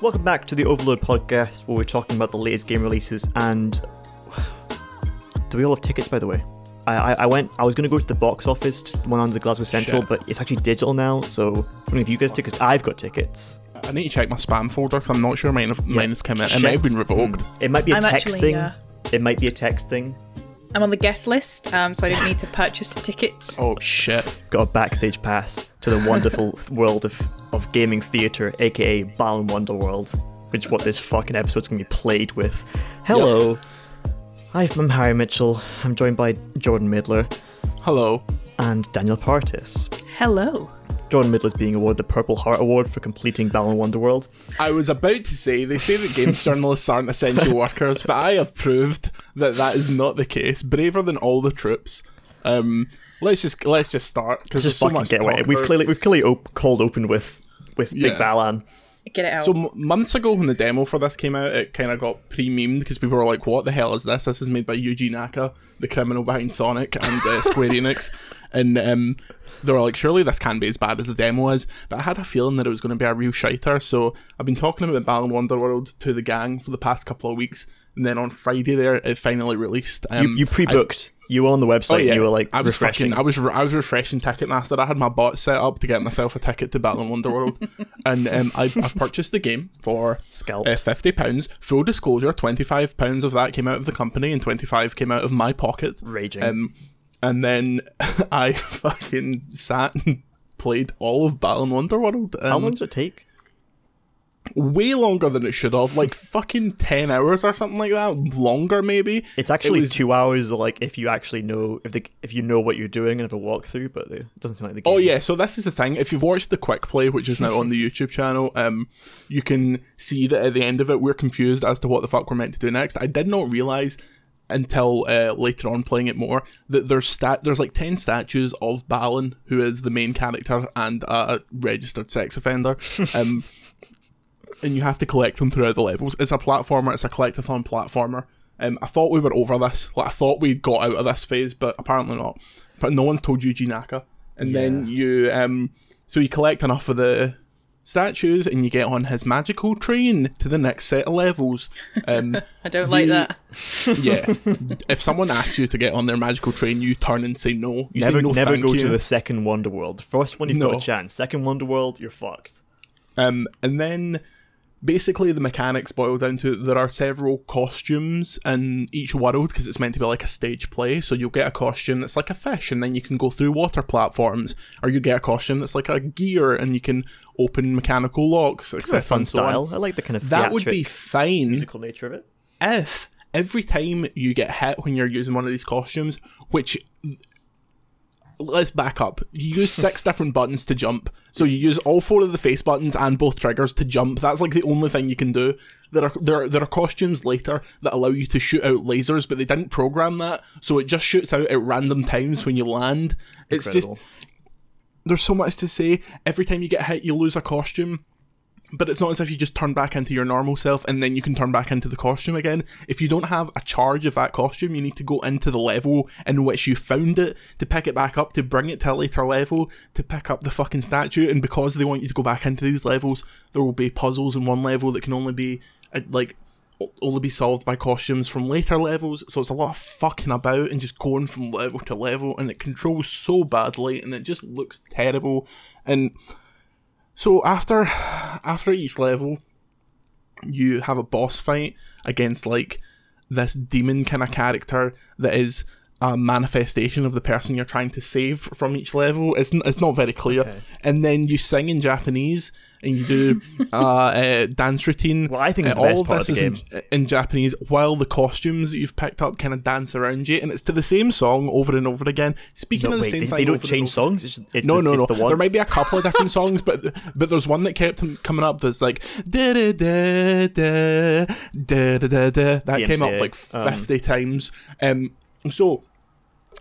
Welcome back to the Overlode podcast where we're talking about the latest game releases and. Do we all have tickets, by the way? I, I, I went. I was going to go to the box office, the one on the Glasgow Central, Shit. but it's actually digital now. So, I don't know if you guys have tickets. I've got tickets. I need to check my spam folder because I'm not sure mine, have, mine has come in. It might have been revoked. Hmm. It might be a I'm text actually, thing. uh, It might be a text thing. I'm on the guest list, um, so I didn't need to purchase the tickets. Oh shit. Got a backstage pass to the wonderful world of, of gaming theatre, aka Balan Wonderworld, which what this fucking episode's gonna be played with. Hello. Hi, I'm Harry Mitchell. I'm joined by Jordan Midler Hello. and Daniel Partis. Hello. Jordan Midler's being awarded the Purple Heart Award for completing Balan Wonderworld. I was about to say they say that games journalists aren't essential workers, but I have proved that that is not the case. Braver than all the troops. Um, let's just let's just start because Just so fucking much get to away. talk We've clearly we've clearly op- cold opened with with Big Yeah. Balan. Get it out. So m- months ago, when the demo for this came out, it kind of got pre-memed because people were like, "What the hell is this? This is made by Yuji Naka, the criminal behind Sonic and uh, Square Enix." And um, they were like, "Surely this can't be as bad as the demo is." But I had a feeling that it was going to be a real shiter. So I've been talking about Balan Wonderworld to the gang for the past couple of weeks, and then on Friday there, it finally released. Um, You, you pre-booked. you were on the website. Oh yeah, and you were like I was refreshing. fucking, I was, re- I was refreshing Ticketmaster. I had my bot set up to get myself a ticket to Balan Wonderworld, and um, I, I purchased the game for uh, fifty pounds. Full disclosure: twenty five pounds of that came out of the company, and twenty five came out of my pocket. Raging. Um, and then I fucking sat and played all of Balan Wonderworld. How long does it take? Way longer than it should have, like fucking ten hours or something like that. Longer maybe. It's actually It was- two hours. Like if you actually know if the if you know what you're doing and have a walkthrough, but it doesn't seem like the game. Oh yeah, so this is the thing. If you've watched the quick play, which is now on the YouTube channel, um, you can see that at the end of it, we're confused as to what the fuck we're meant to do next. I did not realize until uh, later on playing it more that there's stat there's like ten statues of Balan, who is the main character and a registered sex offender. Um, and you have to collect them throughout the levels. It's a platformer. It's a collectathon platformer. Um, I thought we were over this. Like I thought we got out of this phase, but apparently not. But no one's told Yuji Naka. And then you, um, so you collect enough of the statues, and you get on his magical train to the next set of levels. Um, I don't like the- that. yeah. if someone asks you to get on their magical train, you turn and say no. You never say no, never thank go you. to the second Wonderworld. First one you've got a chance. Second Wonderworld, you're fucked. Um, and then basically the mechanics boil down to there are several costumes in each world because it's meant to be like a stage play. So you'll get a costume that's like a fish, and then you can go through water platforms, or you get a costume that's like a gear, and you can open mechanical locks, etc. a fun and so on. style. I like the kind of That would be fine musical nature of it. if every time you get hit when you're using one of these costumes, which let's back up. You use six different buttons to jump. So you use all four of the face buttons and both triggers to jump. That's like the only thing you can do. There are there are, there are costumes later that allow you to shoot out lasers, but they didn't program that, so it just shoots out at random times when you land. It's just there's so much to say. Every time you get hit, you lose a costume. But it's not as if you just turn back into your normal self and then you can turn back into the costume again. If you don't have a charge of that costume, you need to go into the level in which you found it to pick it back up, to bring it to a later level, to pick up the fucking statue. And because they want you to go back into these levels, there will be puzzles in one level that can only be, uh, like, only be solved by costumes from later levels. So it's a lot of fucking about and just going from level to level. And it controls so badly and it just looks terrible. And so after after each level, you have a boss fight against like this demon kind of character that is a manifestation of the person you're trying to save from each level. It's, n- it's not very clear. Okay. And then you sing in Japanese and you do uh, uh, dance routine. Well, I think uh, all of this of is in, in, Japanese, while the costumes that you've picked up kind of dance around you, and it's to the same song over and over again. Speaking no, of the wait, same they, thing, they don't change songs. It's, it's no, the, no, no, no. The there might be a couple of different songs, but but there's one that kept coming up that's like da da da da da da da. That DMCA. came up like um, fifty um, times. Um, so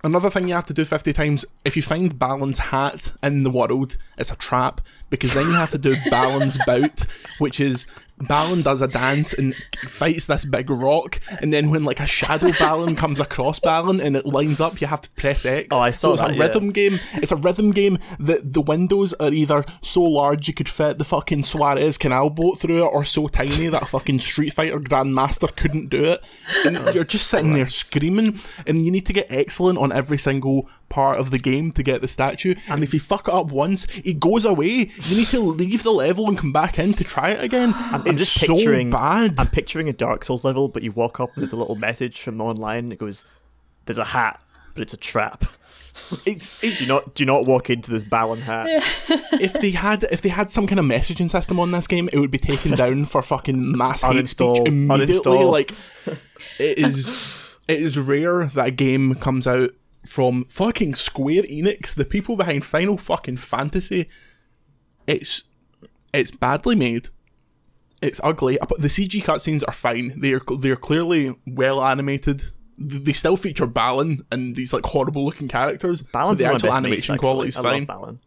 another thing you have to do fifty times if you find Balan's hat in the world, it's a trap because then you have to do Balan's bout, which is Balan does a dance and fights this big rock, and then when like a shadow Balan comes across Balan and it lines up, you have to press X. Oh, I saw so it's that, a yeah. rhythm game. It's a rhythm game that the windows are either so large you could fit the fucking Suez canal boat through it, or so tiny that a fucking Street Fighter Grandmaster couldn't do it. And you're just sitting there screaming, and you need to get excellent on every single part of the game to get the statue. And if you fuck it up once, it goes away. You need to leave the level and come back in to try it again. I'm it's just so picturing bad. I'm picturing a Dark Souls level, but you walk up with a little message from online that goes, "There's a hat, but it's a trap. it's it's Do not do not walk into this Balan hat." if they had if they had some kind of messaging system on this game, it would be taken down for fucking mass hate speech Uninstall. immediately. Uninstall. Like it is it is rare that a game comes out from fucking Square Enix, the people behind Final fucking Fantasy. It's it's badly made. It's ugly. But the CG cutscenes are fine. They are they are clearly well animated. They still feature Balan and these like horrible looking characters. Balan's the actual my best mates, animation quality is I fine. Balan.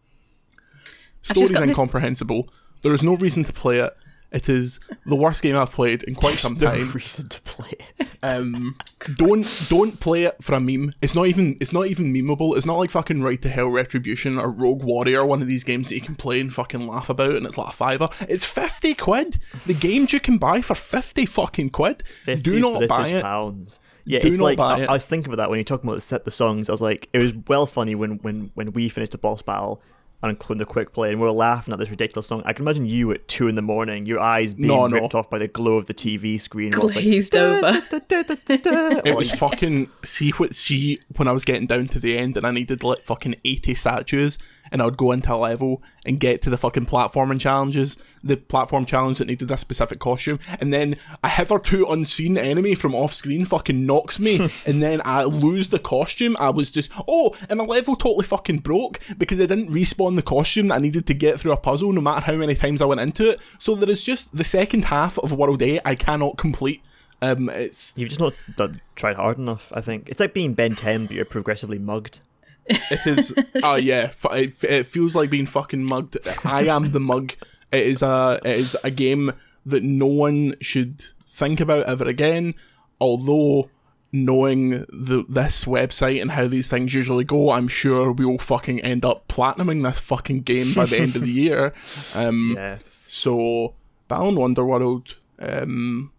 Story's got this- incomprehensible. There is no reason to play it. It is the worst game I've played in quite some time. no reason to play it. Um, don't don't play it for a meme. It's not even it's not even memeable. It's not like fucking Ride to Hell Retribution or Rogue Warrior, one of these games that you can play and fucking laugh about, and it's like a fiver. It's fifty quid. The games you can buy for fifty fucking quid. 50 Do not British buy it. pounds. Yeah, Do it's like I, it. I was thinking about that when you talking about the set the songs. I was like, it was well funny when when when we finished the boss battle and when the quick play and we are laughing at this ridiculous song. I can imagine you at two in the morning, your eyes being No, no. ripped off by the glow of the TV screen. while it's like, Glazed over. It was fucking see what see when I was getting down to the end and I needed like fucking eighty statues and I would go into a level and get to the fucking platforming challenges, the platform challenge that needed a specific costume, and then a hitherto unseen enemy from off screen fucking knocks me, and then I lose the costume. I was just oh, and my level totally fucking broke because I didn't respawn the costume that I needed to get through a puzzle, no matter how many times I went into it. So there is just the second half of World A I cannot complete. Um, it's You've just not done, tried hard enough. I think it's like being Ben 10, but you're progressively mugged. It is. Oh yeah, it, it feels like being fucking mugged. I am the mug. It is a. It is a game that no one should think about ever again. Although knowing the this website and how these things usually go, I'm sure we will fucking end up platinuming this fucking game by the end of the year. Um, Yes. So, Balan Wonderworld. Um,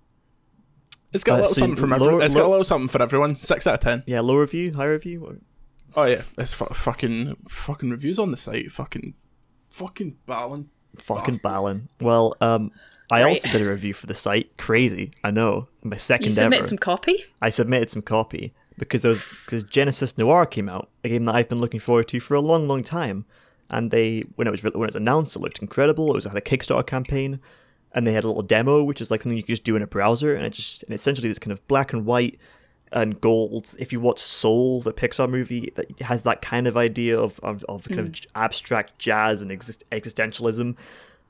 it's got a Uh, little so something from low- everyone. It's got a little something for everyone. Six out of ten. Yeah, low review, high review. Oh yeah, it's fu- fucking fucking reviews on the site. Fucking fucking Balan. Fucking Bastard. Balan. Well, um, I Right. also did a review for the site. Crazy, I know. My second You submitted ever. some copy? I submitted some copy because there was because Genesis Noir came out, a game that I've been looking forward to for a long, long time. And they, when it was when it was announced, it looked incredible. It was it had a Kickstarter campaign, and they had a little demo, which is like something you could just do in a browser, and it just and essentially this kind of black and white and gold. If you watch Soul, the Pixar movie, that has that kind of idea of of, of kind of abstract jazz and exist- existentialism.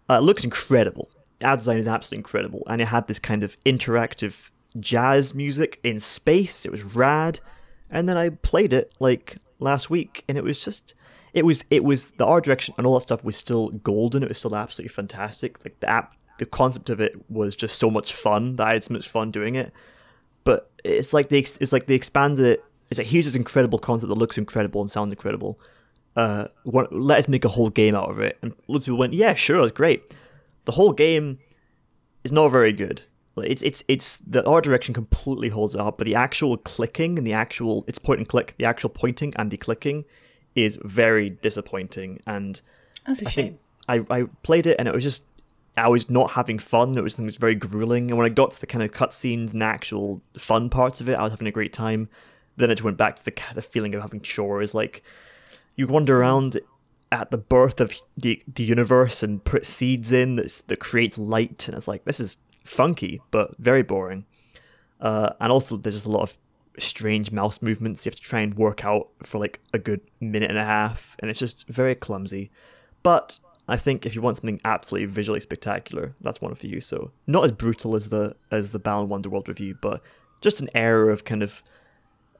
Uh, it looks incredible. Art design is absolutely incredible, and it had this kind of interactive jazz music in space. It was rad, and then I played it like last week, and it was just, it was, it was the art direction and all that stuff was still golden. It was still absolutely fantastic. Like the app, the concept of it was just so much fun that I had so much fun doing it. It's like they, it's like they expanded it. It's like here's this incredible concept that looks incredible and sounds incredible uh, want, let us make a whole game out of it. And loads of people went, yeah, sure, that's great. The whole game is not very good. Like, It's it's it's the art direction completely holds up, but the actual clicking and the actual it's point and click, the actual pointing and the clicking is very disappointing. And That's a I shame. think I, I played it and it was just I was not having fun. It was it was very grueling. And when I got to the kind of cutscenes and the actual fun parts of it, I was having a great time. Then it went back to the the feeling of having chores. Like you wander around at the birth of the the universe and put seeds in that, that creates light, and it's like this is funky but very boring. Uh, and also, there's just a lot of strange mouse movements you have to try and work out for like a good minute and a half, and it's just very clumsy. But I think if you want something absolutely visually spectacular, that's one for you. So not as brutal as the as the Balan Wonderworld review, but just an era of kind of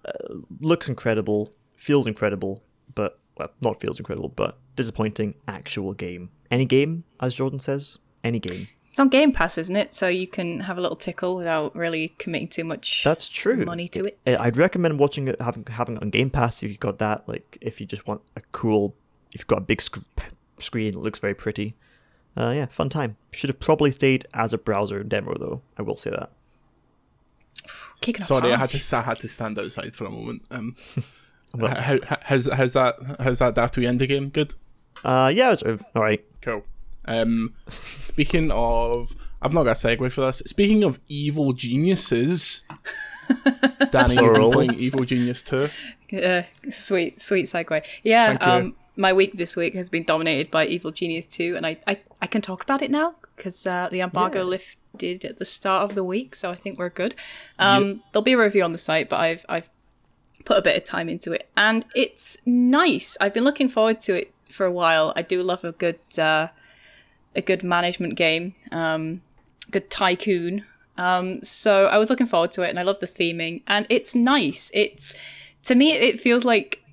uh, looks incredible, feels incredible, but well, not feels incredible, but disappointing actual game. Any game, as Jordan says, any game. it's on Game Pass, isn't it? So you can have a little tickle without really committing too much That's true. money to it. I'd recommend watching it, having having it on Game Pass if you've got that. Like, if you just want a cool, if you've got a big sc- screen, it looks very pretty. Uh, yeah, fun time. Should have probably stayed as a browser demo though. I will say that. Kicking Sorry, I had to I had to stand outside for a moment. Um, how, how, how's how's that how's that Daft the game? Good. Uh, yeah, it's all right. Cool. Um, speaking of, I've not got a segue for this. Speaking of evil geniuses, Danny, you've been playing Evil Genius 2. Uh, sweet, sweet segue. Yeah, Thank you. My week this week has been dominated by Evil Genius 2, and I, I, I can talk about it now because uh, the embargo lifted at the start of the week, so I think we're good. Um, There'll be a review on the site, but I've I've put a bit of time into it, and it's nice. I've been looking forward to it for a while. I do love a good uh, a good management game, um, good tycoon. Um, so I was looking forward to it, and I love the theming, and it's nice. It's to me, it feels like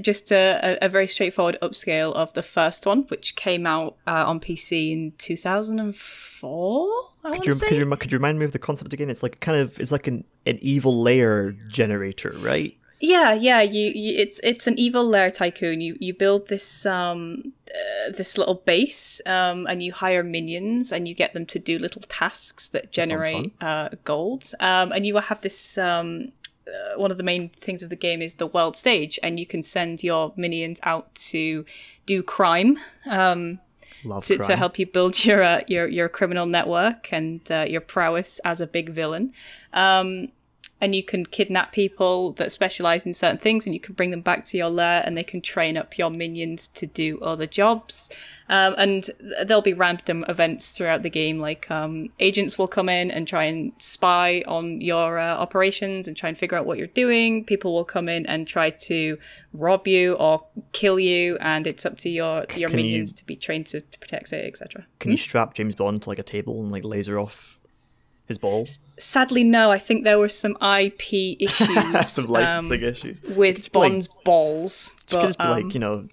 just a, a, very straightforward upscale of the first one, which came out uh, on PC in 2004. I Could you, say. could, you, could you remind me of the concept again? It's like kind of it's like an, an evil layer generator, right? Yeah, yeah. You, you it's it's an evil lair tycoon. You you build this um uh, this little base um and you hire minions and you get them to do little tasks that generate uh, gold. Um and you will have this um uh, one of the main things of the game is the world stage and you can send your minions out to do crime um Love to, to help you build your uh, your your criminal network and uh, your prowess as a big villain. Um, and you can kidnap people that specialize in certain things, and you can bring them back to your lair, and they can train up your minions to do other jobs. Um, and there'll be random events throughout the game, like um, agents will come in and try and spy on your uh, operations and try and figure out what you're doing. People will come in and try to rob you or kill you, and it's up to your your can you- minions to be trained to, to protect it, etc. Can you strap James Bond to like a table and like laser off his balls? Sadly, no. I think there were some IP issues Some um, licensing issues. with be like- Bond's balls. It But, just um, like you know,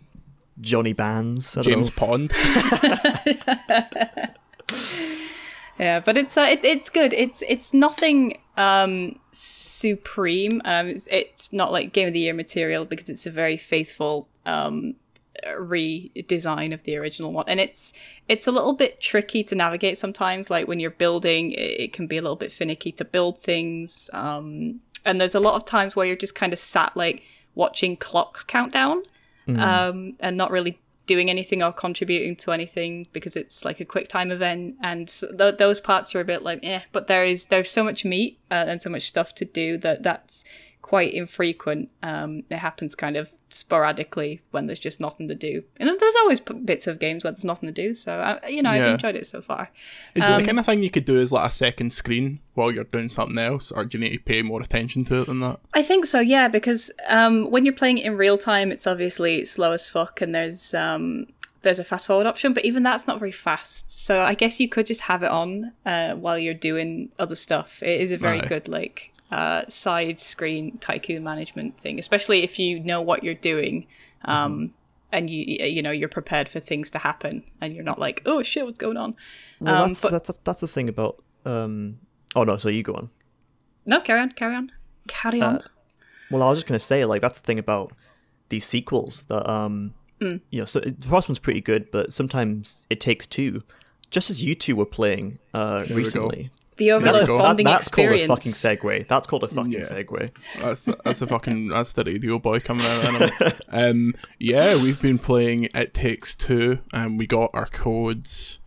Johnny Bands. I don't James know. Pond. yeah, but it's uh, it, it's good. It's it's nothing um, supreme. Um, it's, it's not like Game of the Year material because it's a very faithful um, redesign of the original one, and it's it's a little bit tricky to navigate sometimes. Like when you're building, it, it can be a little bit finicky to build things. Um, and there's a lot of times where you're just kind of sat like watching clocks count down um, and not really doing anything or contributing to anything because it's like a quick time event and th- those parts are a bit like eh but there is there's so much meat uh, and so much stuff to do that that's quite infrequent um it happens kind of sporadically when there's just nothing to do and there's always p- bits of games where there's nothing to do so uh, you know i've enjoyed it so far Is Um, it the kind of thing you could do as like a second screen while you're doing something else, or do you need to pay more attention to it than that? I think so, yeah, because um, when you're playing it in real time, it's obviously slow as fuck, and there's um, there's a fast forward option, but even that's not very fast. So I guess you could just have it on uh, while you're doing other stuff. It is a very Aye. good like uh, side screen tycoon management thing, especially if you know what you're doing. Um, And you you know you're prepared for things to happen, and you're not like oh shit what's going on. Well, Um, that's, but- that's that's the thing about. Um, oh no, so you go on. No, carry on, carry on, carry on. Well, I was just gonna say, like, that's the thing about these sequels that, um, Mm. you know, so the first one's pretty good, but sometimes it takes two. Just as you two were playing uh, we recently. The That's, Overlode a, that- bonding that's called a fucking segue. That's called a fucking Yeah. segue. That's the, that's the fucking that's the radio boy coming out. in um, yeah, we've been playing It Takes Two, and we got our codes.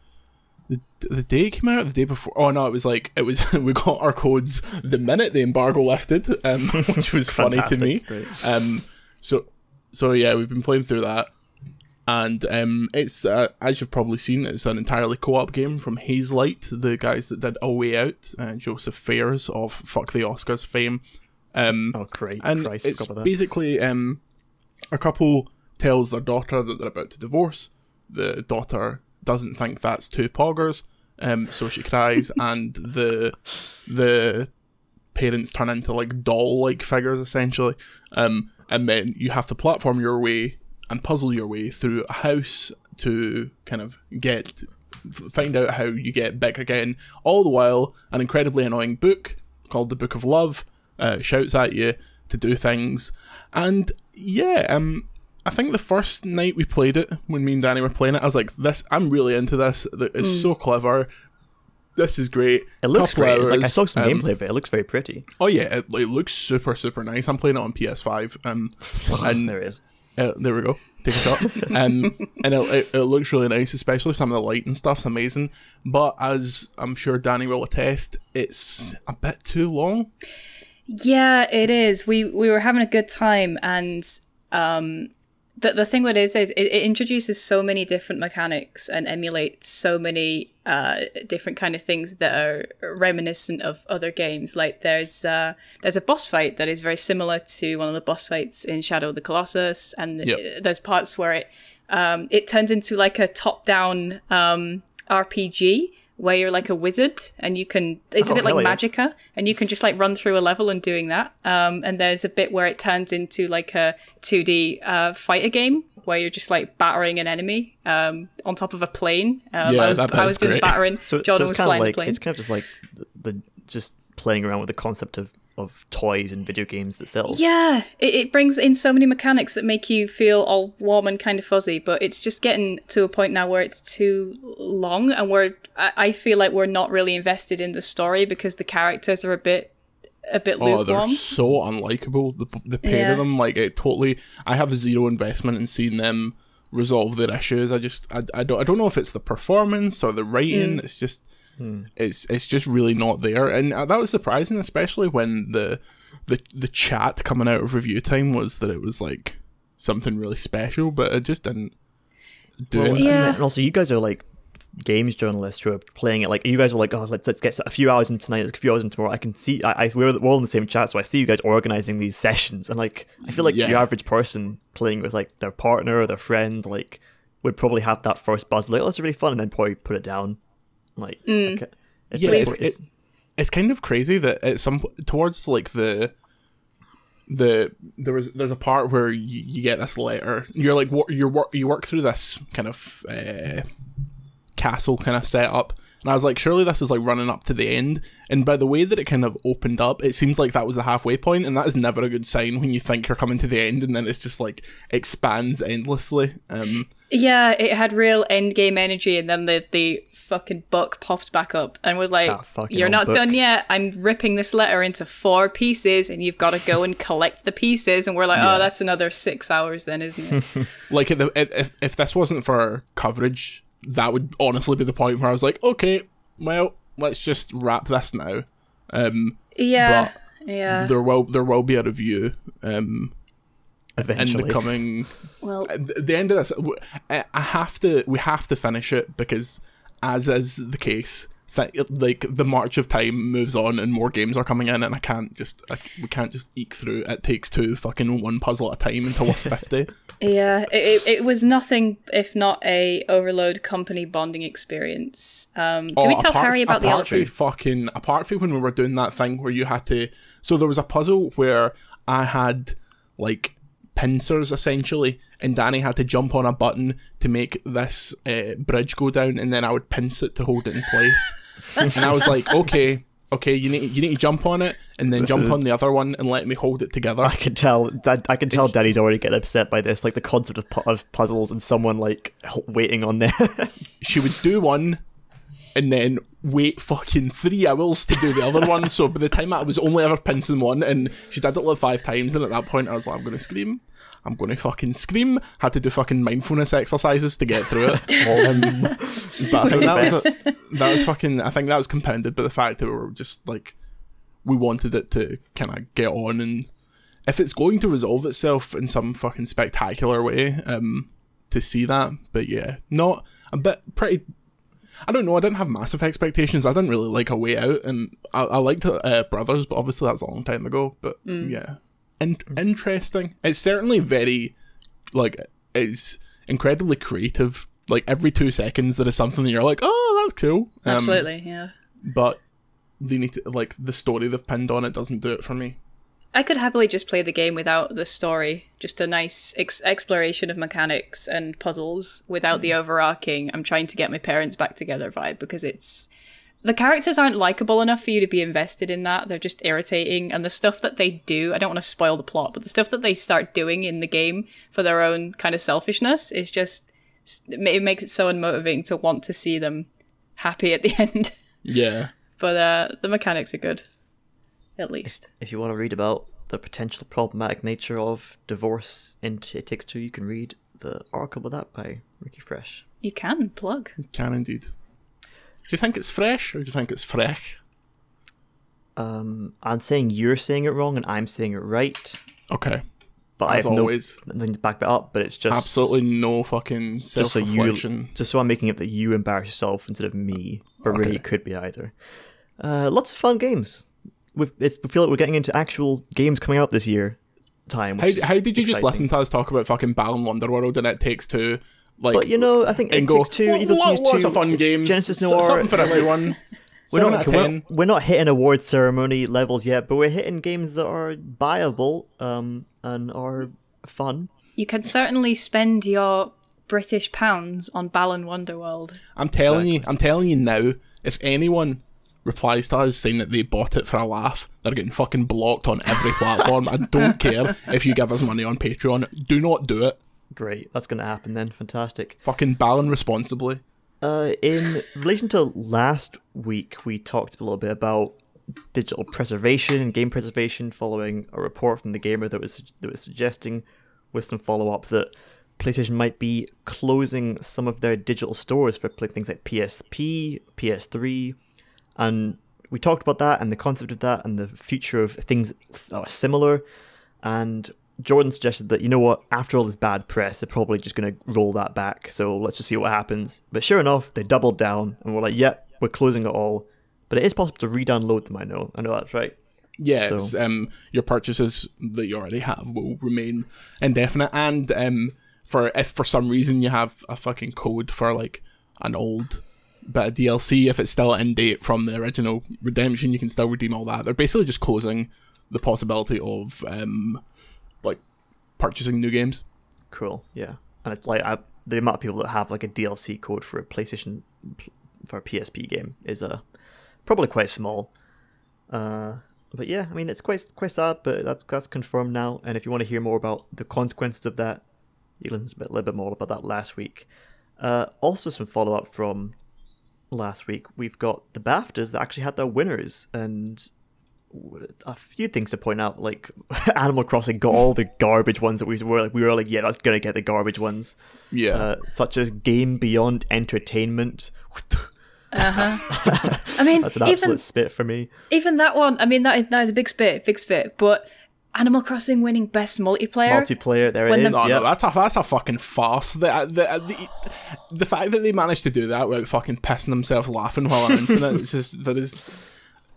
The, the day it came out, the day before. Oh no, it was like it was. we got our codes the minute the embargo lifted, um, which was funny to me. Fantastic. Um, so so yeah, we've been playing through that, and um, it's uh, as you've probably seen, it's an entirely co-op game from Hazelight, the guys that did A Way Out, uh, Josef Fares of Fuck the Oscars fame. Um, Oh, great. and Christ, it's basically um, a couple tells their daughter that they're about to divorce. The daughter doesn't think that's two poggers, um, so she cries, and the the parents turn into like doll-like figures essentially, um, and then you have to platform your way and puzzle your way through a house to kind of get find out how you get back again. All the while, an incredibly annoying book called the Book of Love uh, shouts at you to do things, and yeah, um, I think the first night we played it, when me and Danny were playing it, I was like, "This, I'm really into this. It's so clever. This is great. It looks Couple great. It's like I saw some um, gameplay of it. It looks very pretty. Oh yeah, it, it looks super super nice. I'm playing it on PS5. Um, and there it is. Uh, there we go. Take a shot. Um, and it, it, it looks really nice, especially some of the light and stuff's amazing. But as I'm sure Danny will attest, it's a bit too long. Yeah, it is. We we were having a good time, and um, the the thing with it is, is it, it introduces so many different mechanics and emulates so many uh, different kind of things that are reminiscent of other games. Like there's uh, there's a boss fight that is very similar to one of the boss fights in Shadow of the Colossus, and Yep. there's parts where it um, it turns into like a top down um, RPG where you're like a wizard and you can it's a Oh, bit like hell yeah. Magicka and you can just like run through a level and doing that. Um, and there's a bit where it turns into like a 2D uh, fighter game where you're just like battering an enemy um, on top of a plane. Um, Yeah, I was, that I was doing great. the battering. So, so Jordan it's was kind flying of the like plane. it's kind of just like the, the just playing around with the concept of, of toys and video games themselves. Yeah, it, it brings in so many mechanics that make you feel all warm and kind of fuzzy, but it's just getting to a point now where it's too long and where I, I feel like we're not really invested in the story because the characters are a bit a bit Oh, they're so unlikable. The, the pair Yeah. of them, like it totally. I have zero investment in seeing them resolve their issues. I just, I, I don't, I don't know if it's the performance or the writing. Mm. It's just, it's, it's just really not there. And uh, that was surprising, especially when the, the, the chat coming out of review time was that it was like something really special, but it just didn't do Well, it. Yeah. And also, you guys are like games journalists who are playing it. Like, you guys are like, oh, let's let's get a few hours in tonight, a few hours in tomorrow. I can see, I, I we're, we're all in the same chat, so I see you guys organizing these sessions. And like, I feel like the average person playing with like their partner or their friend, like, would probably have that first buzz, like, oh, it's really fun, and then probably put it down. Like, okay. It's yeah, it's, it, it's kind of crazy that at some towards like the the there was there's a part where you, you get this letter. You're like wor- you're you work through this kind of uh, castle kind of setup. And I was like, surely this is like running up to the end. And by the way that it kind of opened up, it seems like that was the halfway point, and that is never a good sign when you think you're coming to the end, and then it's just like expands endlessly. Um, Yeah, it had real end game energy, and then the the fucking book popped back up and was like, "You're not book." done yet. I'm ripping this letter into four pieces, and you've got to go and collect the pieces." And we're like, Yeah. "Oh, that's another six hours, then, isn't it?" like if, if if this wasn't for coverage, that would honestly be the point where I was like, okay, well, let's just wrap this now. Um, yeah, But yeah. there will there will be a review um, in the coming. Well, the the end of this, w- I I have to we have to finish it because, as is the case, like the march of time moves on and more games are coming in, and I can't just I, we can't just eke through. It takes two fucking one puzzle at a time until we're fifty. yeah. It, it, it was nothing if not a Overlode company bonding experience. Um, did we Oh, tell apart- Harry about the apart outro? from fucking apart from when we were doing that thing where you had to so there was a puzzle where I had like pincers essentially and Danny had to jump on a button to make this uh, bridge go down and then I would pinch it to hold it in place and I was like okay okay you need you need to jump on it and then jump is- on the other one and let me hold it together I can tell that I can tell Daddy's already getting upset by this, like the concept of, pu- of puzzles and someone like waiting on there. she would do one and then wait fucking three hours to do the other one. So by the time I was only ever pincing one, and she did it like five times, and at that point I was like, I'm gonna scream. I'm gonna fucking scream. Had to do fucking mindfulness exercises to get through it. Um, but I think that was a, that was fucking. I think that was compounded by the fact that we were just like we wanted it to kind of get on, and if it's going to resolve itself in some fucking spectacular way, um, to see that. But yeah, not a bit pretty. I don't know. I didn't have massive expectations. I didn't really like A Way Out, and I, I liked uh, Brothers, but obviously that was a long time ago. But yeah, In- interesting. It's certainly very like it's incredibly creative. Like every two seconds, there is something that you're like, oh, that's cool. Um, Absolutely, yeah. But they need to like the story they've pinned on it doesn't do it for me. I could happily just play the game without the story. Just a nice ex- exploration of mechanics and puzzles without the overarching I'm trying to get my parents back together vibe because it's the characters aren't likable enough for you to be invested in that. They're just irritating and the stuff that they do, I don't want to spoil the plot, but the stuff that they start doing in the game for their own kind of selfishness is just it makes it so unmotivating to want to see them happy at the end. Yeah. but uh the mechanics are good. At least. If you want to read about the potential problematic nature of divorce in It Takes Two, you can read the article about that by Ricky Fresh. You can plug. You Can indeed. Do you think it's fresh or do you think it's fresh? Um, I'm saying you're saying it wrong and I'm saying it right, Okay. but As I have always. no nothing to back that up. But it's just Absolutely no fucking just so self you reflection. just so I'm making it that you embarrass yourself instead of me. But really, it could be either. Uh, lots of fun games. We've, it's, we feel like we're getting into actual games coming out this year. Time. How, how did you just listen to us talk about fucking Balan Wonderworld and it takes two? Like, But you know, I think it and takes two. "What- Evil what- Genius what's two, a fun game? Genesis S- Noir, something for everyone. We're not, we're, we're not hitting award ceremony levels yet, but we're hitting games that are buyable um, and are fun. You can certainly spend your British pounds on Balan Wonderworld. I'm telling you, I'm telling you now. If anyone replies to us saying that they bought it for a laugh, they're getting fucking blocked on every platform. I don't care if you give us money on Patreon. Do not do it. Great, that's going to happen then. Fantastic. Fucking balance responsibly. Uh, in relation to last week, we talked a little bit about digital preservation and game preservation, following a report from the gamer that was that was suggesting, with some follow up, that PlayStation might be closing some of their digital stores for things like PSP, PS3, and we talked about that and the concept of that and the future of things that are similar. And Jordan suggested that you know what, after all this bad press, they're probably just going to roll that back. So let's just see what happens. But sure enough, they doubled down and we're like, "Yep, we're closing it all." But it is possible to re-download them. I know, I know that's right. Yes, So- um, your purchases that you already have will remain indefinite, and um, for if for some reason you have a fucking code for like an old bit of DLC, if it's still in date from the original redemption, you can still redeem all that. They're basically just closing the possibility of um, like purchasing new games. Cool, yeah. And it's like I, the amount of people that have like a DLC code for a PlayStation for a PSP game is uh, probably quite small. Uh, but yeah, I mean it's quite quite sad, but that's that's confirmed now. And if you want to hear more about the consequences of that, you listened a bit, little bit more about that last week. Uh, also, some follow up from last week. We've got the BAFTAs that actually had their winners, and a few things to point out. Like Animal Crossing got all the garbage ones that we were like, we were like, yeah, that's gonna get the garbage ones, Yeah, uh, such as Game Beyond Entertainment. I mean, That's an even absolute spit for me. even that one. I mean, that is, that is a big spit, big spit. But Animal Crossing winning best multiplayer. Multiplayer, there When it the- is. no, yeah. no, that's a that's a fucking farce. The, uh, the, uh, the, the fact that they managed to do that without fucking pissing themselves laughing while announcing it, it's just that is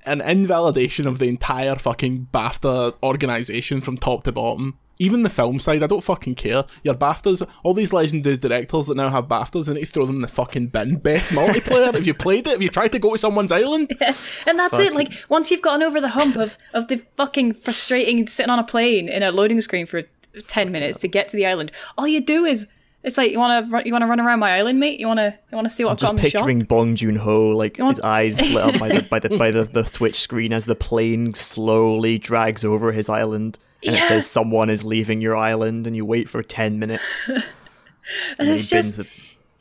an invalidation of the entire fucking BAFTA organization from top to bottom. Even the film side, I don't fucking care. Your BAFTAs, all these legendary directors that now have BAFTAs, and need to throw them in the fucking bin. Best multiplayer. have you played it? Have you tried to go to someone's island? Yeah. And that's it. Like once you've gotten over the hump of of the fucking frustrating sitting on a plane in a loading screen for ten minutes to get to the island, all you do is it's like you want to you want to run around my island, mate. You want to you want to see what I've got Just on the shop. picturing Bong Joon Ho, like want- his eyes lit up by the by the by the, the Switch screen as the plane slowly drags over his island, and it says someone is leaving your island, and you wait for ten minutes. and And it's just the-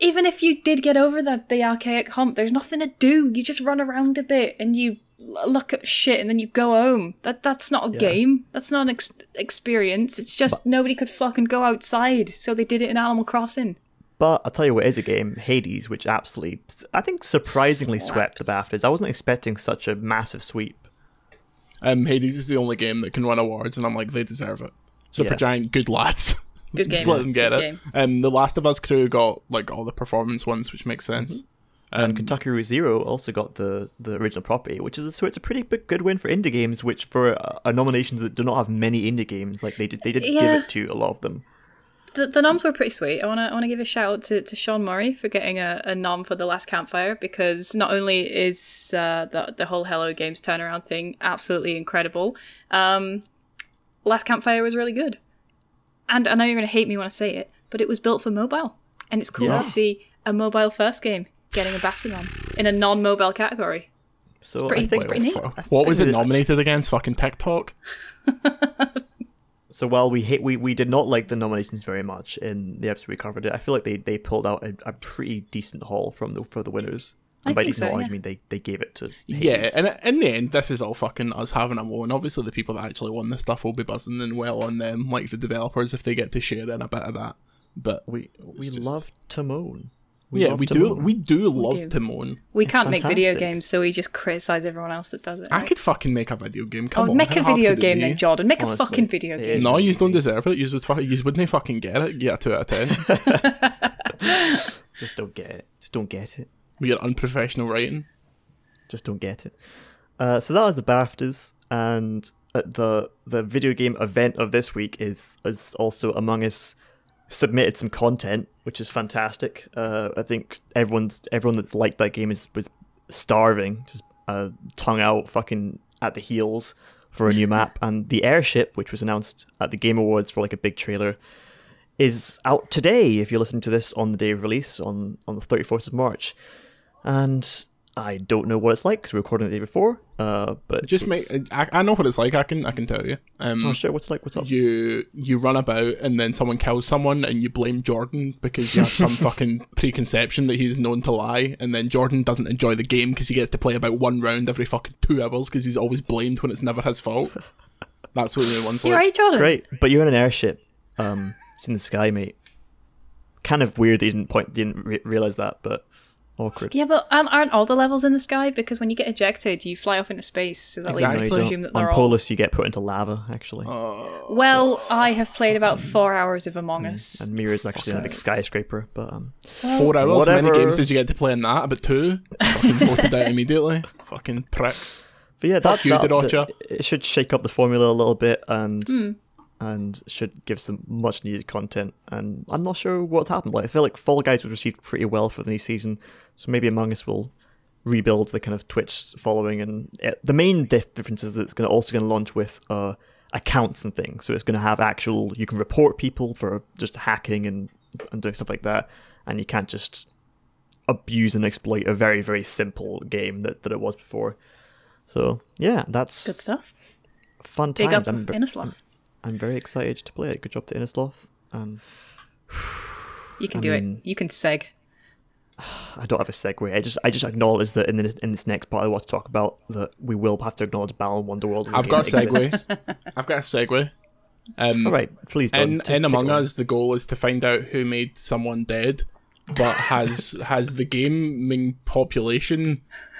even if you did get over that the archaic hump, there's nothing to do. You just run around a bit and you look at shit and then you go home. That that's not a game. That's not an ex- experience. It's just nobody could fucking go outside, so they did it in Animal Crossing. But I'll tell you what is a game, Hades, which absolutely, I think, surprisingly swept the BAFTAs. I wasn't expecting such a massive sweep. Um, Hades is the only game that can win awards, and I'm like, they deserve it. Supergiant, good lads. Good Just game. let them get Good it. game. Um, the Last of Us crew got like all the performance ones, which makes sense. And Kentucky Route Zero also got the, the original property, which is so it's a pretty big, good win for indie games, which for a, a nomination that do not have many indie games, like they did they did Yeah. give it to a lot of them. The, the noms were pretty sweet. I want to I want to give a shout out to, to Sean Murray for getting a, a nom for the last campfire because not only is uh, the the whole Hello Games turnaround thing absolutely incredible, um, Last Campfire was really good. And I know you're going to hate me when I say it, but it was built for mobile. And it's cool Yeah. to see a mobile first game getting a BAFTA nom in a non mobile category. So pretty- I think it's pretty neat. What was it nominated against? Fucking TikTok. So while we hate, we, we did not like the nominations very much in the episode we covered it, I feel like they, they pulled out a, a pretty decent haul from the for the winners. I And by think decent so, haul, I mean they, they gave it to Yeah, and in the end, this is all fucking us having a moan. Obviously, the people that actually won this stuff will be buzzing and well on them, like the developers, if they get to share in a bit of that. But we we just- love to moan. Yeah, we do. moan. We do love do. to moan. We It's can't make video games, so we just criticize everyone else that does it. I could fucking make a video game. Come Oh, on, make a video game be? then, Jordan. Make Honestly, a fucking video game. No, you don't deserve it. You would, fu- you wouldn't fucking get it. Yeah, two out of ten. Just don't get it. Just don't get it. We your unprofessional writing. Just don't get it. Uh, so that was the BAFTAs, and uh, the the video game event of this week is is also Among Us submitted some content, which is fantastic. Uh, I think everyone's everyone that's liked that game is was starving, just uh, tongue out, fucking at the heels for a new map. And the airship, which was announced at the Game Awards for like a big trailer, is out today. If you're listening to this on the day of release on on the 31st of March, and I don't know what it's like because we recorded the day before. Uh, but Just make. I, I know what it's like. I can. I can tell you. Um, Oh, sure. What's it like? What's up? you you run about and then someone kills someone and you blame Jordan because you have some fucking preconception that he's known to lie and then Jordan doesn't enjoy the game because he gets to play about one round every fucking two hours because he's always blamed when it's never his fault. That's what the one's You're like. right, Jordan. Great, but you're in an airship. Um, it's in the sky, mate. Kind of weird that you didn't point, didn't re- realize that, but awkward. Yeah, but aren't aren't all the levels in the sky? Because when you get ejected, you fly off into space. So that Exactly. leads me to don't. that On they're all. Polus, you get put into lava. Actually, Well, I have played about four hours of Among Us. and Mira's actually in a big skyscraper. But um, Four hours. How many games did you get to play in that? About two. Fucking voted out immediately. Fucking pricks. but yeah, that, you, that, Derocha. that- it should shake up the formula a little bit and Hmm. And should give some much needed content. And I'm not sure what happened. Like, I feel like Fall Guys was received pretty well for the new season, so maybe Among Us will rebuild the kind of Twitch following. And it, the main difference is that it's going to also going to launch with uh, accounts and things. So it's going to have actual you can report people for just hacking and and doing stuff like that, and you can't just abuse and exploit a very very simple game that, that it was before. So yeah, that's Good stuff. fun Dig times. up I'm, Innersloth. I'm very excited to play it. Good job to Innersloth. Um, You can I do mean- it. You can seg. I don't have a segue. I just I just acknowledge that in this, in this next part I want to talk about that we will have to acknowledge Balan Wonderworld. as I've got a that segue. I've got a segue. Um, All right, please don't. in, take- in take Among it. Us, the goal is to find out who made someone dead, but has has the gaming population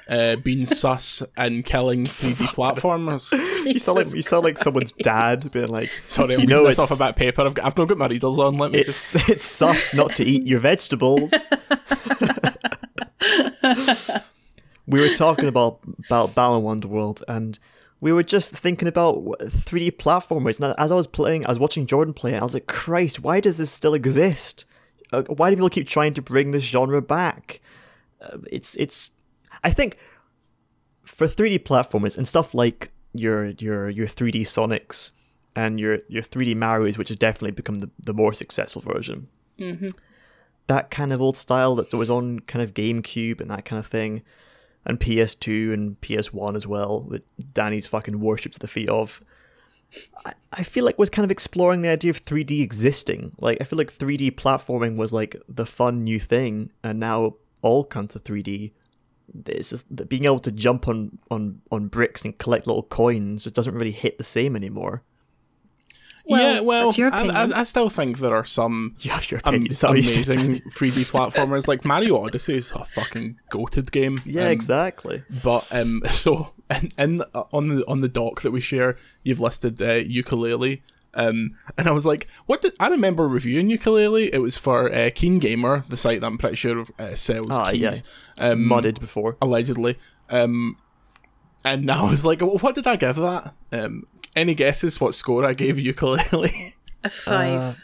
uh, been sus and killing 3D platformers? you sound like you sound like someone's dad being like, Sorry, I'm you know this it's off a paper. I've, got, I've not got my readers on. Let me just. it's it's sus not to eat your vegetables. we were talking about about Balan Wonderworld and we were just thinking about 3D platformers. Now, as I was playing, I was watching Jordan play, and I was like, Christ, why does this still exist? Uh, why do people keep trying to bring this genre back? Uh, it's it's. I think for 3D platformers and stuff like your your your 3D Sonics and your your 3D Mario's, which has definitely become the, the more successful version. Mm-hmm. That kind of old style that was on kind of GameCube and that kind of thing, and PS2 and PS1 as well, that Danny's fucking worships the feet of. I, I feel like was kind of exploring the idea of 3D existing. Like I feel like 3D platforming was like the fun new thing, and now all kinds of 3D it's just being able to jump on, on, on bricks and collect little coins just doesn't really hit the same anymore. Well, yeah, well, I. I, I still think there are some You have your um, opinion. is you amazing 3D platformers. Like Mario Odyssey is a fucking goated game. Yeah, Um, exactly. But um, so in, in uh, on the on the doc that we share, you've listed uh, Yooka-Laylee. Um, and I was like, what did I remember reviewing Yooka-Laylee? It was for uh, Keen Gamer, the site that I'm pretty sure uh, sells Ah, yeah. keys, um, Mudded before. allegedly. Um, and now I was like, well, what did I give that? Um, any guesses what score I gave Yooka-Laylee? A five. Uh,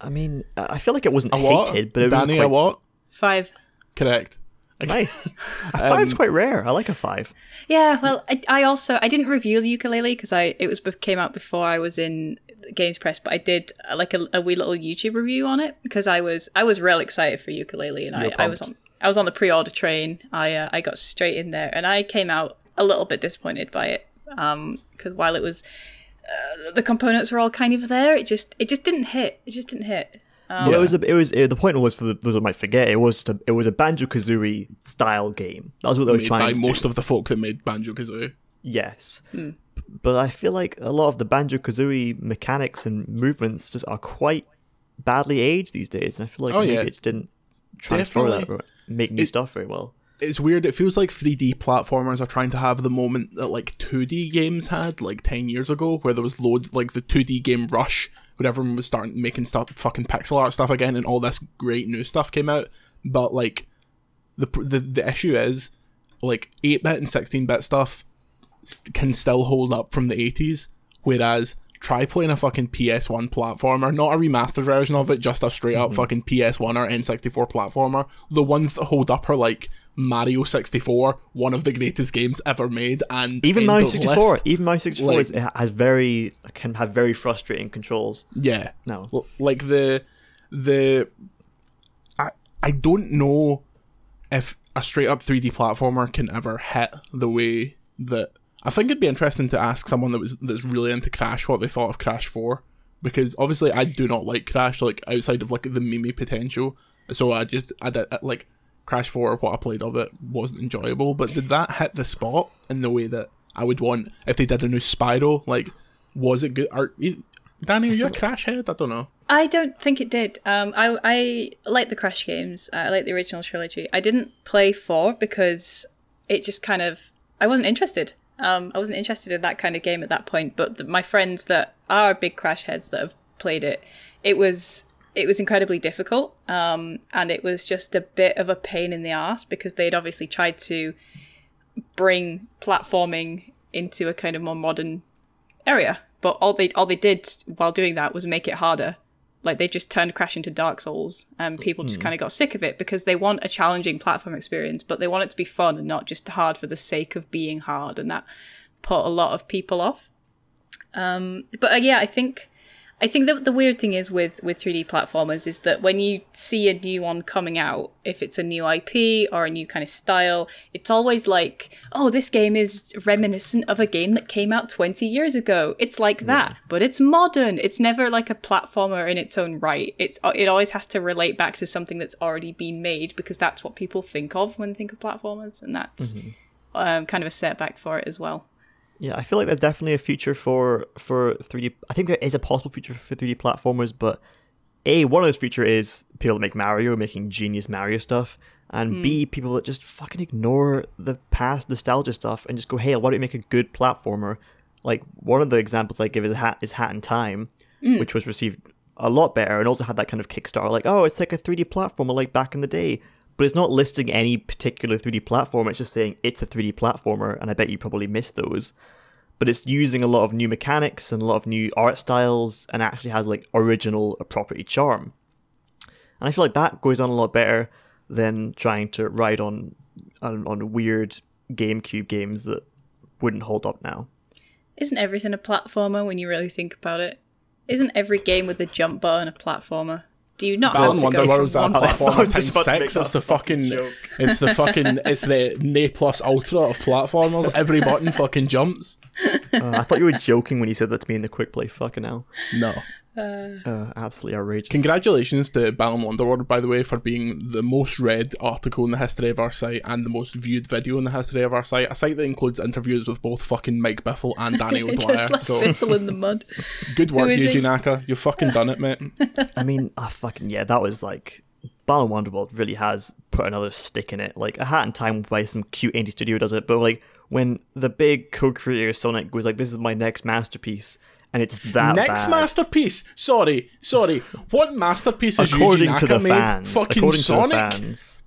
I mean, I I feel like it wasn't a what? hated, but it Danny, was a quite what? five. Correct. Nice. A five's Um, quite rare. I like a five. Yeah, well, I, I also I didn't review the Yooka-Laylee because I it was came out before I was in Games Press, but I did uh, like a, a wee little YouTube review on it because I was I was real excited for Yooka-Laylee, and I, You're I was on I was on the pre-order train. I uh, I got straight in there, and I came out a little bit disappointed by it because while it was uh, the components were all kind of there, it just it just didn't hit. It just didn't hit. Oh. Well, it was a, it was it, the point was for the, those who might forget it was to, it was a Banjo Kazooie style game. That was what they were Made trying by to most do. of the folk that made Banjo Kazooie. Yes, hmm. but I feel like a lot of the Banjo Kazooie mechanics and movements just are quite badly aged these days, and I feel like Oh, maybe yeah. it just didn't transfer that Definitely. or make new It- stuff very well. It's weird. It feels like 3D platformers are trying to have the moment that like 2D games had like 10 years ago, where there was loads like the 2D game Rush, where everyone was starting making stuff, fucking pixel art stuff again, and all this great new stuff came out. But like, the the the issue is like 8 bit and 16 bit stuff can still hold up from the 80s, whereas try playing a fucking PS1 platformer, not a remastered version of it, just a straight up mhm. fucking PS1 or N64 platformer. The ones that hold up are like Mario 64, one of the greatest games ever made, and Even Mario of 64, list. even Mario 64 Like- is, it has very can have very frustrating controls. Yeah. No. Like the the I I don't know if a straight up 3D platformer can ever hit the way that I think it'd be interesting to ask someone that was that's really into Crash what they thought of Crash 4 because obviously I do not like Crash like outside of like the meme potential so I just I did like Crash 4 what I played of it wasn't enjoyable but did that hit the spot in the way that I would want if they did a new Spyro like was it good are Danny are you a Crash head I don't know I don't think it did. Um, I I like the Crash games. Uh, I like the original trilogy. I didn't play four because it just kind of I wasn't interested. Um, I wasn't interested in that kind of game at that point. But the, my friends that are big Crash heads that have played it, it was it was incredibly difficult. Um, and it was just a bit of a pain in the ass because they'd obviously tried to bring platforming into a kind of more modern area. But all they all they did while doing that was make it harder. Like they just turned Crash into Dark Souls, and people just kind of got sick of it because they want a challenging platform experience, but they want it to be fun and not just hard for the sake of being hard, and that put a lot of people off. Um, but uh, yeah, I think I think that the weird thing is with with 3D platformers is that when you see a new one coming out, if it's a new IP or a new kind of style, it's always like, oh, this game is reminiscent of a game that came out 20 years ago. It's like that, but it's modern. It's never like a platformer in its own right. It's uh, it always has to relate back to something that's already been made because that's what people think of when they think of platformers, and that's um, kind of a setback for it as well. Yeah, I feel like there's definitely a future for for 3D. I think there is a possible future for 3D platformers, but a one of those future is people that make Mario making genius Mario stuff, and b hmm. people that just fucking ignore the past nostalgia stuff and just go, hey, why don't you make a good platformer? Like one of the examples I give is Hat is Hat in Time, hmm. which was received a lot better and also had that kind of Kickstarter, like oh, it's like a 3D platformer like back in the day. But it's not listing any particular 3D platformer. It's just saying it's a 3D platformer, and I bet you probably missed those but it's using a lot of new mechanics and a lot of new art styles and actually has like original property charm. And I feel like that goes on a lot better than trying to ride on on, on weird GameCube games that wouldn't hold up now. Isn't everything a platformer when you really think about it? Isn't every game with a jump button a platformer? Do you not Balan have to go Wonderworld's from that one I thought I platformer was times about to make six. It's the fucking fucking, joke. it's the fucking, it's the Ne plus ultra of platformers. Every button fucking jumps. Uh, I thought you were joking when you said that to me in the quick play. Fucking hell. No. Uh, absolutely outrageous. Congratulations to Balan Wonderworld, by the way, for being the most read article in the history of our site and the most viewed video in the history of our site. A site that includes interviews with both fucking Mike Bithell and Danny It O'Dwyer. just left So Bithell in the mud. good work, Who is Eugene he? Aka. You've fucking done it, mate. I mean, ah, fucking yeah, that was like Balan Wonderworld really has put another stick in it. Like a Hat in Time by some cute indie studio does it, but like when the big co-creator Sonic goes like, "This is my next masterpiece," and it's that Next bad. masterpiece. Sorry, sorry. What masterpiece is according Eugene to Aka the made? fans, Fucking according Sonic. to the fans.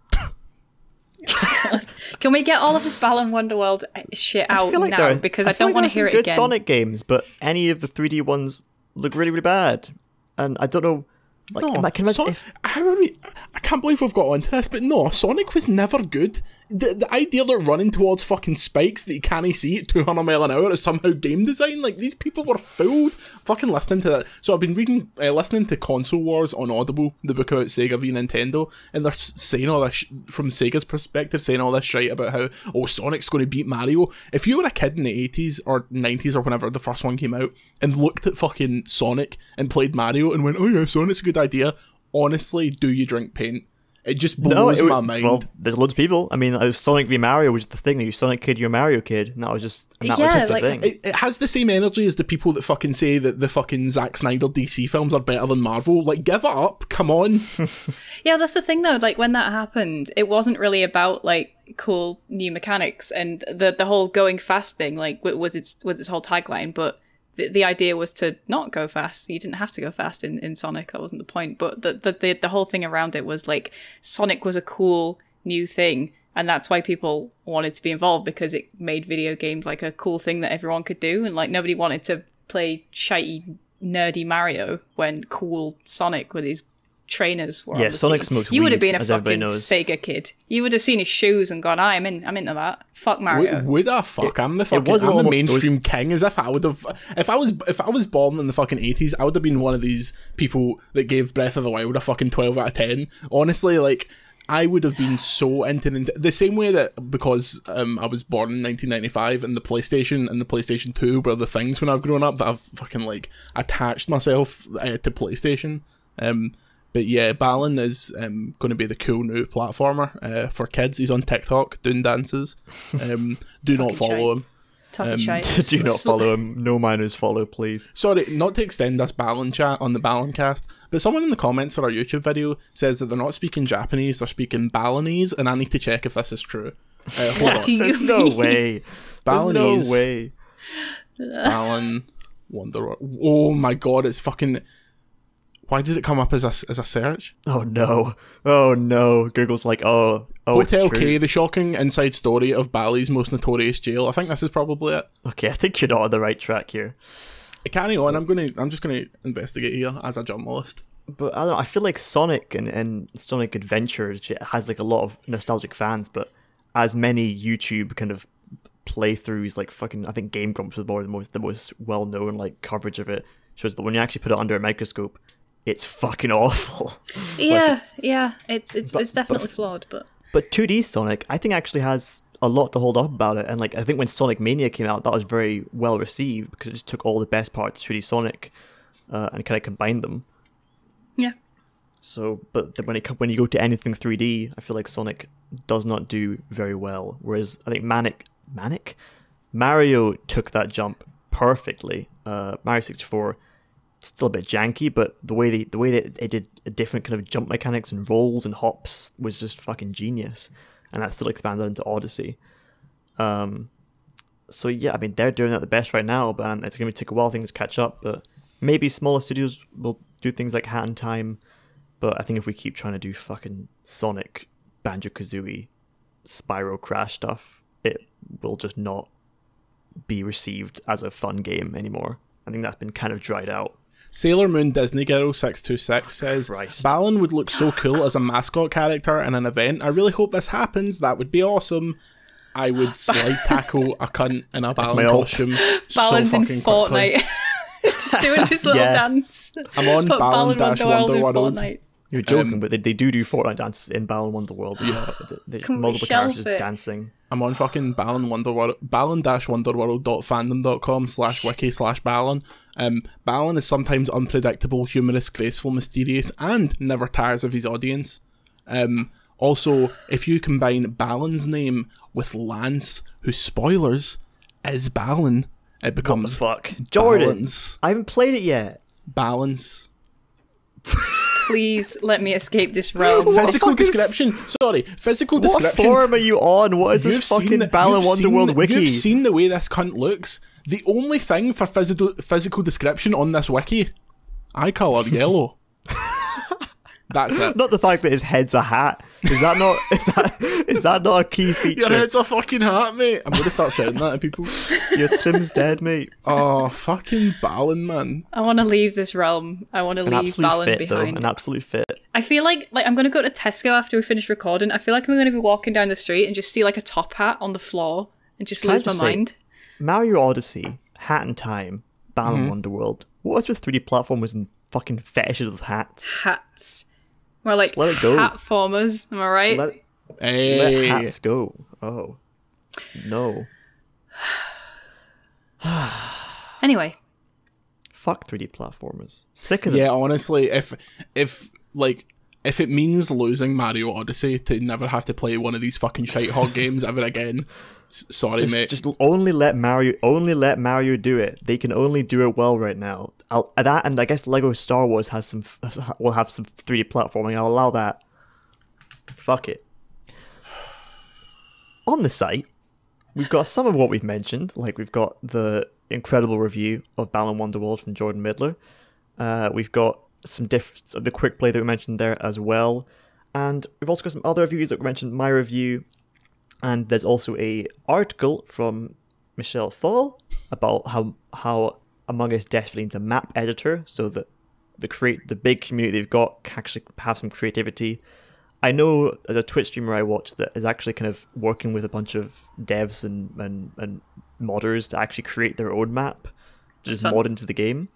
Can we get all of this Balan Wonderworld uh, shit I out feel like now? are- because I I, don't like want to hear some it good again. Sonic games, but any of the 3D ones look really, really bad. And I don't know. Like, No, I can imagine Son- if how are we? I can't believe we've got onto this, but no, Sonic was never good. The, the idea they're running towards fucking spikes that you can't see at 200 mile an hour is somehow game design. Like, these people were fooled. Fucking listening to that. So I've been reading, uh, listening to Console Wars on Audible, the book about Sega v Nintendo, and they're saying all this, sh- from Sega's perspective, saying all this shit about how, oh, Sonic's going to beat Mario. If you were a kid in the 80s or 90s or whenever the first one came out and looked at fucking Sonic and played Mario and went, oh yeah, Sonic's a good idea, honestly, do you drink paint? It just blows it my would- mind. Well, there's loads of people. I mean, uh, Sonic v Mario was the thing. That you Sonic kid, you're Mario kid, and that was just and that Yeah, was just the like- thing. it, it has the same energy as the people that fucking say that the fucking Zack Snyder DC films are better than Marvel. Like, give it up, come on. Yeah, that's the thing though. Like when that happened, it wasn't really about like cool new mechanics and the the whole going fast thing. Like was its was its whole tagline, but the, the idea was to not go fast. You didn't have to go fast in, in Sonic. That wasn't the point. But the, the the the whole thing around it was like Sonic was a cool new thing. And that's why people wanted to be involved because it made video games like a cool thing that everyone could do. And like nobody wanted to play shitey, nerdy Mario when cool Sonic with his trainers were Yeah, on the Sonic scene. smokes You would have been a fucking. Sega kid. You would have seen his shoes and gone, "I'm in. I'm into that. Fuck Would, Mario." would I fuck? I'm the fucking was a I'm the little- mainstream king. As if I would have, if I was, if I was born in the fucking eighties, I would have been one of these people that gave Breath of the Wild a fucking twelve out of ten. Honestly, like. I would have been so into Nint- the same way that because um, I was born in 1995 and the PlayStation and the PlayStation 2 were the things when I've grown up that I've fucking like attached myself uh, to PlayStation. Um, but yeah, Balan is um, going to be the cool new platformer uh, for kids. He's on TikTok doing dances. Um, do not follow shite. him. Talking um. Do not follow him. No minors follow, please. Sorry, not to extend this Balan chat on the Balan cast, but someone in the comments for our YouTube video says that they're not speaking Japanese, they're speaking Balinese, and I need to check if this is true. Uh, hold What on. do you There's no mean? way. There's Balinese. no way. Balan Wonder. Oh my god, it's fucking. Why did it come up as a, as a search? Oh no. Oh no. Google's like, oh, oh, Hotel. K, the shocking inside story of Bali's most notorious jail. I think this is probably it. Okay, I think you're not on the right track here. Uh, carry on. I'm gonna. I'm just gonna investigate here as a journalist. But I don't know, I feel like Sonic and, and Sonic Adventures has like a lot of nostalgic fans, but as many YouTube kind of playthroughs, like fucking, I think Game Grumps was more the most the most well known like coverage of it shows that when you actually put it under a microscope, it's fucking awful. Yeah, it's- yeah. It's it's but- it's definitely flawed, but But 2D Sonic, I think actually has a lot to hold up about it. And like I think when Sonic Mania came out, that was very well received because it just took all the best parts of 2D Sonic uh, and kind of combined them. yeah. So, but when it when you go to anything 3D, I feel like Sonic does not do very well. Whereas I think Manic Manic Mario took that jump perfectly. Uh, Mario 64 still a bit janky, but the way they the way that did a different kind of jump mechanics and rolls and hops was just fucking genius, and that still expanded into Odyssey. Um, so yeah, I mean they're doing that the best right now, but um, it's gonna take a while things catch up. But maybe smaller studios will do things like Hat in Time. But I think if we keep trying to do fucking Sonic, Banjo Kazooie, Spyro Crash stuff, it will just not be received as a fun game anymore. I think that's been kind of dried out. Sailor Moon Disney Girl 626 ah, says Christ. Balan would look so ah. cool as a mascot character in an event. I really hope this happens. That would be awesome. I would slide tackle a cunt in a Balan my ult. costume. Balan's so in. Fortnite. Just doing his little Yeah. dance. I'm on Put Balan dash Wonderworld in Wonderworld. Fortnite. You're joking, Um, but they, they do do Fortnite dances in Balan Wonderworld. Yeah, the, the multiple characters it? Dancing. I'm on fucking Balan Wonderworld, balan-wonderworld.fandom.com slash wiki slash Balan. Um, Balan is sometimes unpredictable, humorous, graceful, mysterious, and never tires of his audience. Um, also, if you combine Balan's name with Lance, whose spoilers is Balan, it becomes Fuck, Jordan. Balance. I haven't played it yet. Balance. Please let me escape this realm. Physical fucking- description. Sorry, physical What description. forum are you on? What is You've this fucking the- Balan you've Wonderworld wiki? You've seen the way this cunt looks. The only thing for physical physical description on this wiki, eye colour yellow. That's it. Not the fact that his head's a hat. Is that not? Is that is that not a key feature? Your head's a fucking hat, mate. I'm gonna start shouting that at people. Your Tim's dead, mate. Oh, fucking Balan, man. I want to leave this realm. I want to An leave absolute Balan fit, behind. though. An absolute fit. I feel like like I'm gonna go to Tesco after we finish recording. I feel like I'm gonna be walking down the street and just see like a top hat on the floor and just I lose my say- mind. Mario Odyssey, Hat in Time, Balan mm-hmm. Wonderworld. What else with 3D platformers and fucking fetishes with hats? Hats. More like let it go. hat formers. Am I right? Let, let hats go. Oh. No. anyway, Fuck 3D platformers. Sick of them. Yeah, honestly, if if like if it means losing Mario Odyssey to never have to play one of these fucking shite hog games ever again, s- sorry, Just, mate. just only let Mario only let Mario do it. They can only do it well right now. I'll, that and I guess Lego Star Wars has some will have some 3D platforming. I'll allow that. Fuck it. On the site, we've got some of what we've mentioned. Like we've got the incredible review of Balan Wonderworld from Jordan Midler. Uh, we've got some diff of the quick play that we mentioned there as well, and we've also got some other reviews that we mentioned. My review, and there's also a article from Michelle Fall about how how Among Us desperately needs a map editor so that the create the big community they've got can actually have some creativity. I know as a Twitch streamer I watch that is actually kind of working with a bunch of devs and, and, and modders to actually create their own map, just mod into the game.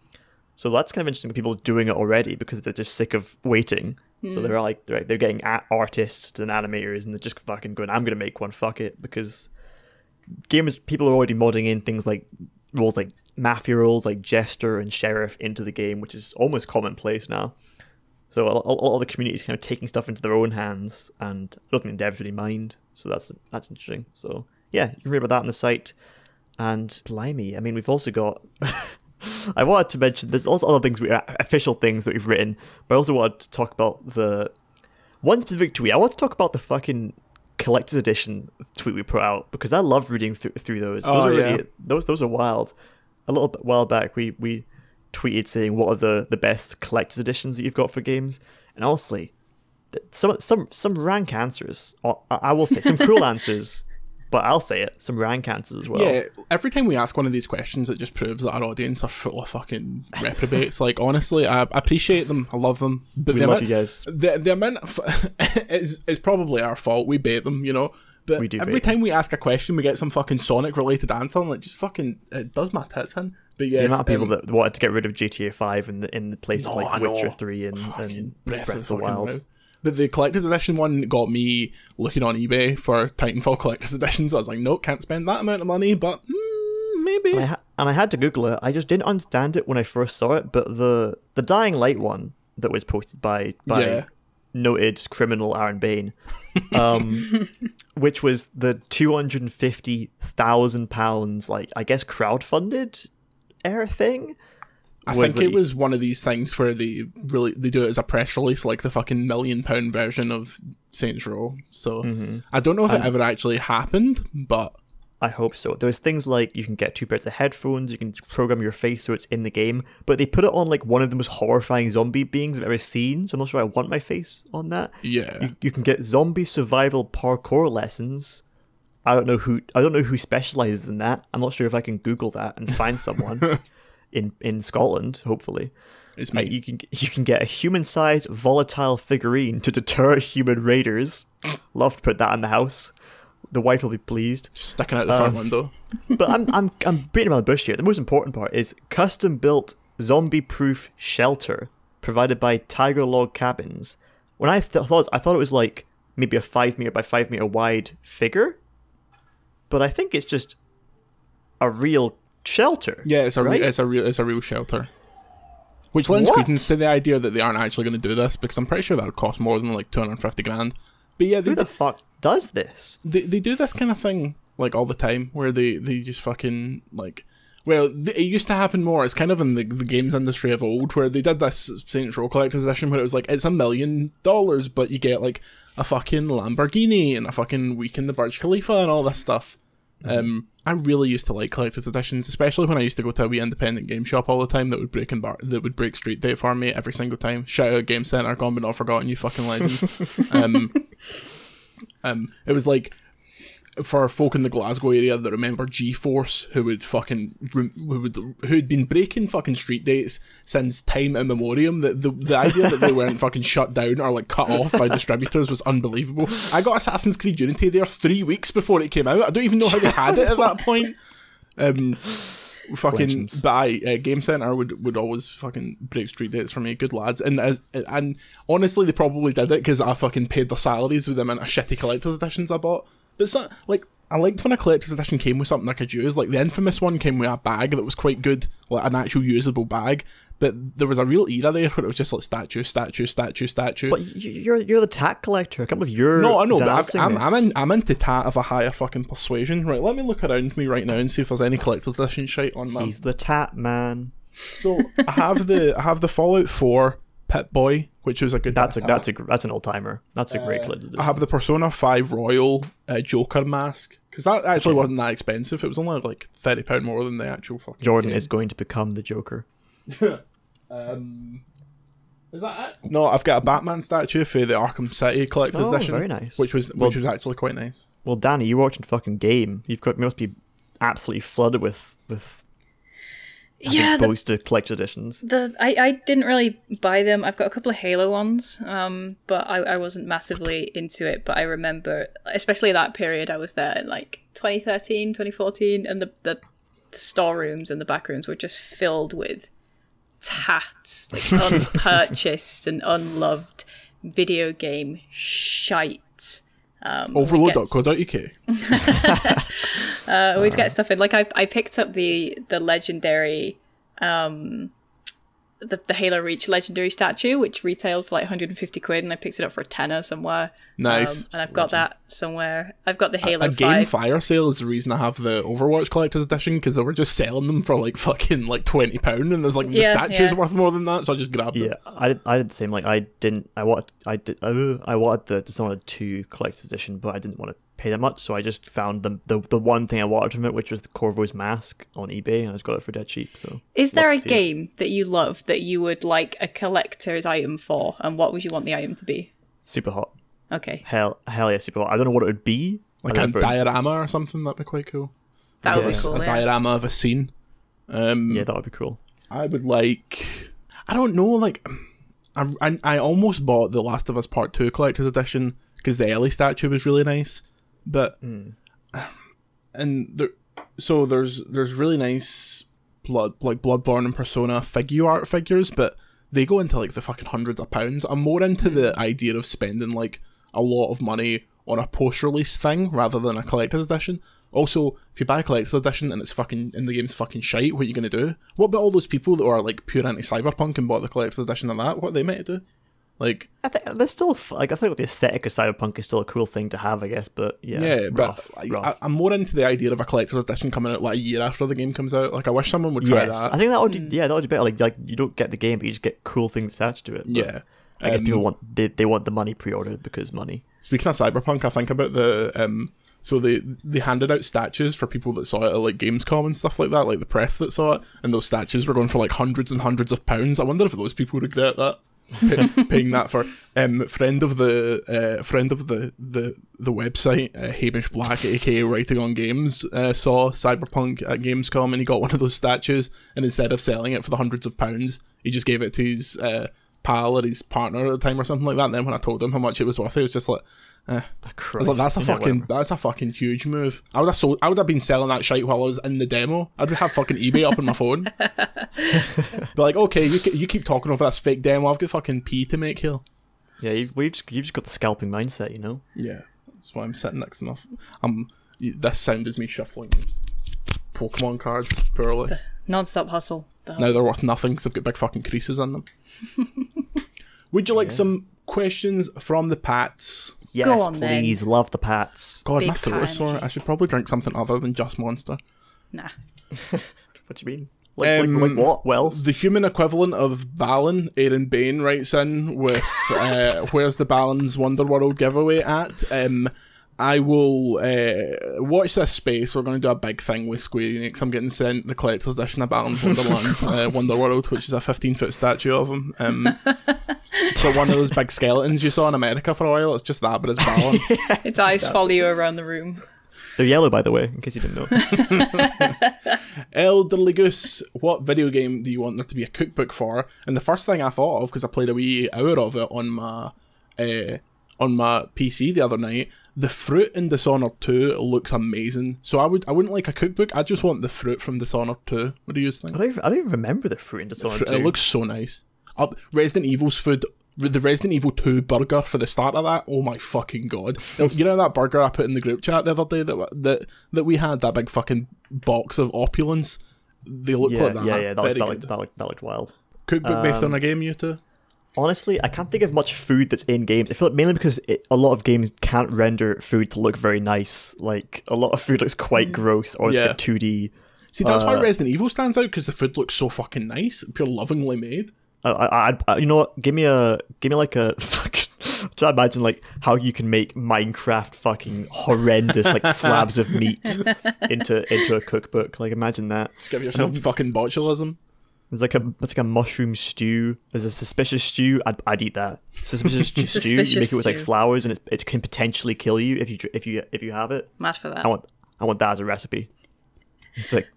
So that's kind of interesting. People doing it already because they're just sick of waiting. So hmm. they're like they're, they're getting artists and animators, and they're just fucking going, "I'm gonna make one, fuck it," because gamers people are already modding in things like roles like mafia roles, like jester and sheriff into the game, which is almost commonplace now. So a, a lot of the community is kind of taking stuff into their own hands, and I don't think devs really mind. So that's that's interesting. So yeah, you can read about that on the site. And blimey, I mean, we've also got. I wanted to mention there's also other things we uh, official things that we've written, but I also wanted to talk about the one specific tweet. I want to talk about the fucking collector's edition tweet we put out because I love reading through through those. Those Oh, are really, yeah. those those are wild. A little bit while back, we we tweeted saying what are the the best collector's editions that you've got for games, and honestly, some some some rank answers. I will say some cruel answers, but I'll say it. Some Ryan answers as well. yeah, every time we ask one of these questions, it just proves that our audience are full of fucking reprobates. like, honestly, I, I appreciate them. I love them. But we the love amount, you guys. the the amount of it's, it's probably our fault. We bait them, you know. But We do every time we ask a question, we get some fucking Sonic related answer, and like just fucking it does my tits in. But yes, The amount of people um, that wanted to get rid of GTA Five in the in the place No, of like Witcher. Three and, and Breath, Breath, of of the Wild. Wild. The, the collector's edition one got me looking on eBay for Titanfall collector's editions. I was like, nope, can't spend that amount of money, but mm, maybe. And I, ha- and I had to Google it. I just didn't understand it when I first saw it. But the the Dying Light one that was posted by by Yeah. noted criminal Aaron Bain, um, which was the two hundred and fifty thousand pounds, like I guess crowdfunded air thing. I think it you- was one of these things where they really they do it as a press release, like the fucking million pound version of Saints Row. So Mm-hmm. I don't know if it ever actually happened, but I hope so. There's things like you can get two pairs of headphones, you can program your face so it's in the game, but they put it on like one of the most horrifying zombie beings I've ever seen, so I'm not sure I want my face on that. yeah, You, you can get zombie survival parkour lessons. I don't know who I don't know who specializes in that. I'm not sure if I can Google that and find someone in in Scotland. Hopefully, it's Uh, me. you can you can get a human-sized volatile figurine to deter human raiders. Love to put that in the house. The wife will be pleased. Just sticking out the front window. But I'm I'm I'm beating around the bush here. The most important part is custom built zombie proof shelter provided by Tiger Log Cabins. When I th- thought I thought it was like maybe a five meter by five meter wide figure, but I think it's just a real shelter. Yeah, it's a re- it's a real it's a real shelter. Which lends What? credence to the idea that they aren't actually going to do this because I'm pretty sure that would cost more than like 250 grand. But yeah, they, Who the do, fuck does this? they they do this kind of thing like all the time where they they just fucking like. Well, th- it used to happen more. It's kind of in the, the games industry of old, where they did this Saints Row collector's edition, where it was like it's a million dollars, but you get like a fucking Lamborghini and a fucking week in the Burj Khalifa and all this stuff. Um, I really used to like collector's editions, especially when I used to go to a wee independent game shop all the time that would break and bar- that would break Street Date for me every single time. Shout out Game Center, gone but not forgotten, you fucking legends. um, um, it was like for folk in the Glasgow area that remember G Force, who would fucking who would who'd been breaking fucking street dates since time immemorial. The, the the idea that they weren't fucking shut down or like cut off by distributors was unbelievable. I got Assassin's Creed Unity there three weeks before it came out. I don't even know how they had it at that point. Um, fucking Legends. but I uh, Game Center would would always fucking break street dates for me. Good lads, and as and honestly, they probably did it because I fucking paid their salaries with them and a shitty collector's editions I bought. But it's not like I liked when a collector's edition came with something I could use. Like the infamous one came with a bag that was quite good, like an actual usable bag. But there was a real era there where it was just like statue, statue, statue, statue. But you're you're the tat collector. I can't believe you're. No, I know, but I've, I'm I'm, in, I'm into tat of a higher fucking persuasion. Right, let me look around me right now and see if there's any collector's edition shite on my He's the tat man. So I have the I have the Fallout Four Pip-Boy, which was a good. That's a attack. that's a gr- that's an old timer. That's a great collector. I have the Persona Five Royal uh, Joker mask because that actually wasn't that expensive. It was only like thirty pound more than the actual fucking. Jordan game. is going to become the Joker. Um, is that it? No, I've got a Batman statue for the Arkham City collector's Oh, edition, very nice. which was Well- which was actually quite nice. Well, Danny, you're watching fucking game. You've got you must be absolutely flooded with with Yeah, the, exposed to collector editions. the I, I didn't really buy them. I've got a couple of Halo ones, um, but I, I wasn't massively into it. But I remember, especially that period, I was there in like 2013, 2014, and the, the storerooms and the back rooms were just filled with tats, like unpurchased and unloved video game shite. Um, Overlode.co.uk. uh, we'd get stuff in. Like I, I picked up the the legendary, um, the the Halo Reach legendary statue, which retailed for like 150 quid, and I picked it up for a tenner somewhere. Nice. Um, and I've got that somewhere. I've got the Halo a game 5. fire sale is the reason I have the Overwatch collector's edition because they were just selling them for like fucking like twenty pound, and there's like the Yeah, statues yeah. worth more than that, so I just grabbed Yeah, it. I did. I did the same. Like I didn't. I wanted. I did. Uh, I wanted the Dishonored two collector's edition, but I didn't want to pay that much, so I just found the the, the one thing I wanted from it, which was the Corvo's mask on eBay, and I just got it for dead cheap. So Is there a to see it. game that you love that you would like a collector's item for, and what would you want the item to be? Superhot. Okay, Hell, hell yeah, Superhot. I don't know what it would be. Like I a never- diorama or something, that'd be quite cool. that would Yeah. be cool. a Yeah. diorama of a scene. Um, Yeah, that would be cool. I would like. I don't know. Like, I, I, I almost bought the Last of Us Part Two collector's edition because the Ellie statue was really nice, but hmm. and there, so there's there's really nice blood like Bloodborne and Persona figure art figures, but they go into like the fucking hundreds of pounds. I'm more into the hmm. idea of spending like a lot of money on a post-release thing rather than a collector's edition. Also, if you buy a collector's edition and it's fucking and the game's fucking shite, what are you gonna do? What about all those people that are like pure anti-cyberpunk and bought the collector's edition of that? What are they meant to do? Like, I think there's still like I think the aesthetic of cyberpunk is still a cool thing to have, I guess. But yeah, yeah, but rough, I, rough. I, I'm more into the idea of a collector's edition coming out like a year after the game comes out. Like, I wish someone would try yes, that. I think that would be, yeah, that would be better. Like like you don't get the game, but you just get cool things attached to it. But yeah. I guess Um, people want they, they want the money pre-ordered because money. Speaking of cyberpunk, I think about the um. So they they handed out statues for people that saw it at like Gamescom and stuff like that, like the press that saw it, and those statues were going for like hundreds and hundreds of pounds. I wonder if those people regret that. Pay- paying that for um friend of the uh friend of the the the website uh, Hamish Black aka writing on games uh, saw Cyberpunk at Gamescom and he got one of those statues and instead of selling it for the hundreds of pounds he just gave it to his uh pal or his partner at the time or something like that. And then when I told him how much it was worth he was just like eh. I was like, that's a fucking whatever. that's a fucking huge move. I would have sold, I would have been selling that shite while I was in the demo. I'd have fucking eBay up on my phone. Be like, okay, you you keep talking over this fake demo. I've got fucking P to make here. Yeah, you've, we've just, you've just got the scalping mindset, you know. Yeah, that's why I'm sitting next to my. f- Um, y- this sound is me shuffling Pokemon cards poorly. Non-stop hustle. The Now they're worth nothing because I've got big fucking creases in them. Would you like some questions from the Pats? Yes, on, then. please, love the pats. God, Big my throat is sore. I should probably drink something other than just Monster. Nah. What do you mean? Like, Um, like, like what? Wells? The human equivalent of Balan, Aaron Bain writes in with uh, "Where's the Balan's Wonderworld giveaway at?" Um, I will uh, watch this space. We're going to do a big thing with Square Enix. I'm getting sent the collector's edition of Balan's Wonderland, uh, Wonderworld, which is a 15 foot statue of him. Um, so one of those big skeletons you saw in America for a while. It's just that, but it's Balan. Its eyes follow you around the room. They're yellow, by the way, in case you didn't know. Elderly Goose, what video game do you want there to be a cookbook for? And the first thing I thought of, because I played a wee hour of it on my uh, on my PC the other night, the fruit in Dishonored 2 looks amazing. So I would I wouldn't like a cookbook. I just want the fruit from Dishonored 2. What do you think? I don't, even, I don't even remember the fruit in Dishonored Fruit- 2. It looks so nice. Uh, Resident Evil's food. The Resident Evil 2 burger for the start of that, oh my fucking god! You know that burger I put in the group chat the other day that that that we had that big fucking box of opulence. They look yeah, like that. yeah, yeah. That looked, that, looked, that, looked, that looked wild. Cookbook based on Um, a game, you two. Honestly, I can't think of much food that's in games. I feel like mainly because it, a lot of games can't render food to look very nice. Like a lot of food looks quite gross or it's Yeah. like 2D. See, that's why uh, Resident Evil stands out because the food looks so fucking nice, pure lovingly made. I, I, I- I, you know what? Give me a, give me like a fucking. Try to imagine like how you can make Minecraft fucking horrendous like slabs of meat into into a cookbook. Like imagine that. Just give yourself fucking botulism. There's like a it's like a mushroom stew. There's a suspicious stew. I'd, I'd eat that. Suspicious stew. You Suspicious make it with like flowers, and it, it can potentially kill you if you if you if you have it. Mad for that. I want I want that as a recipe. It's like,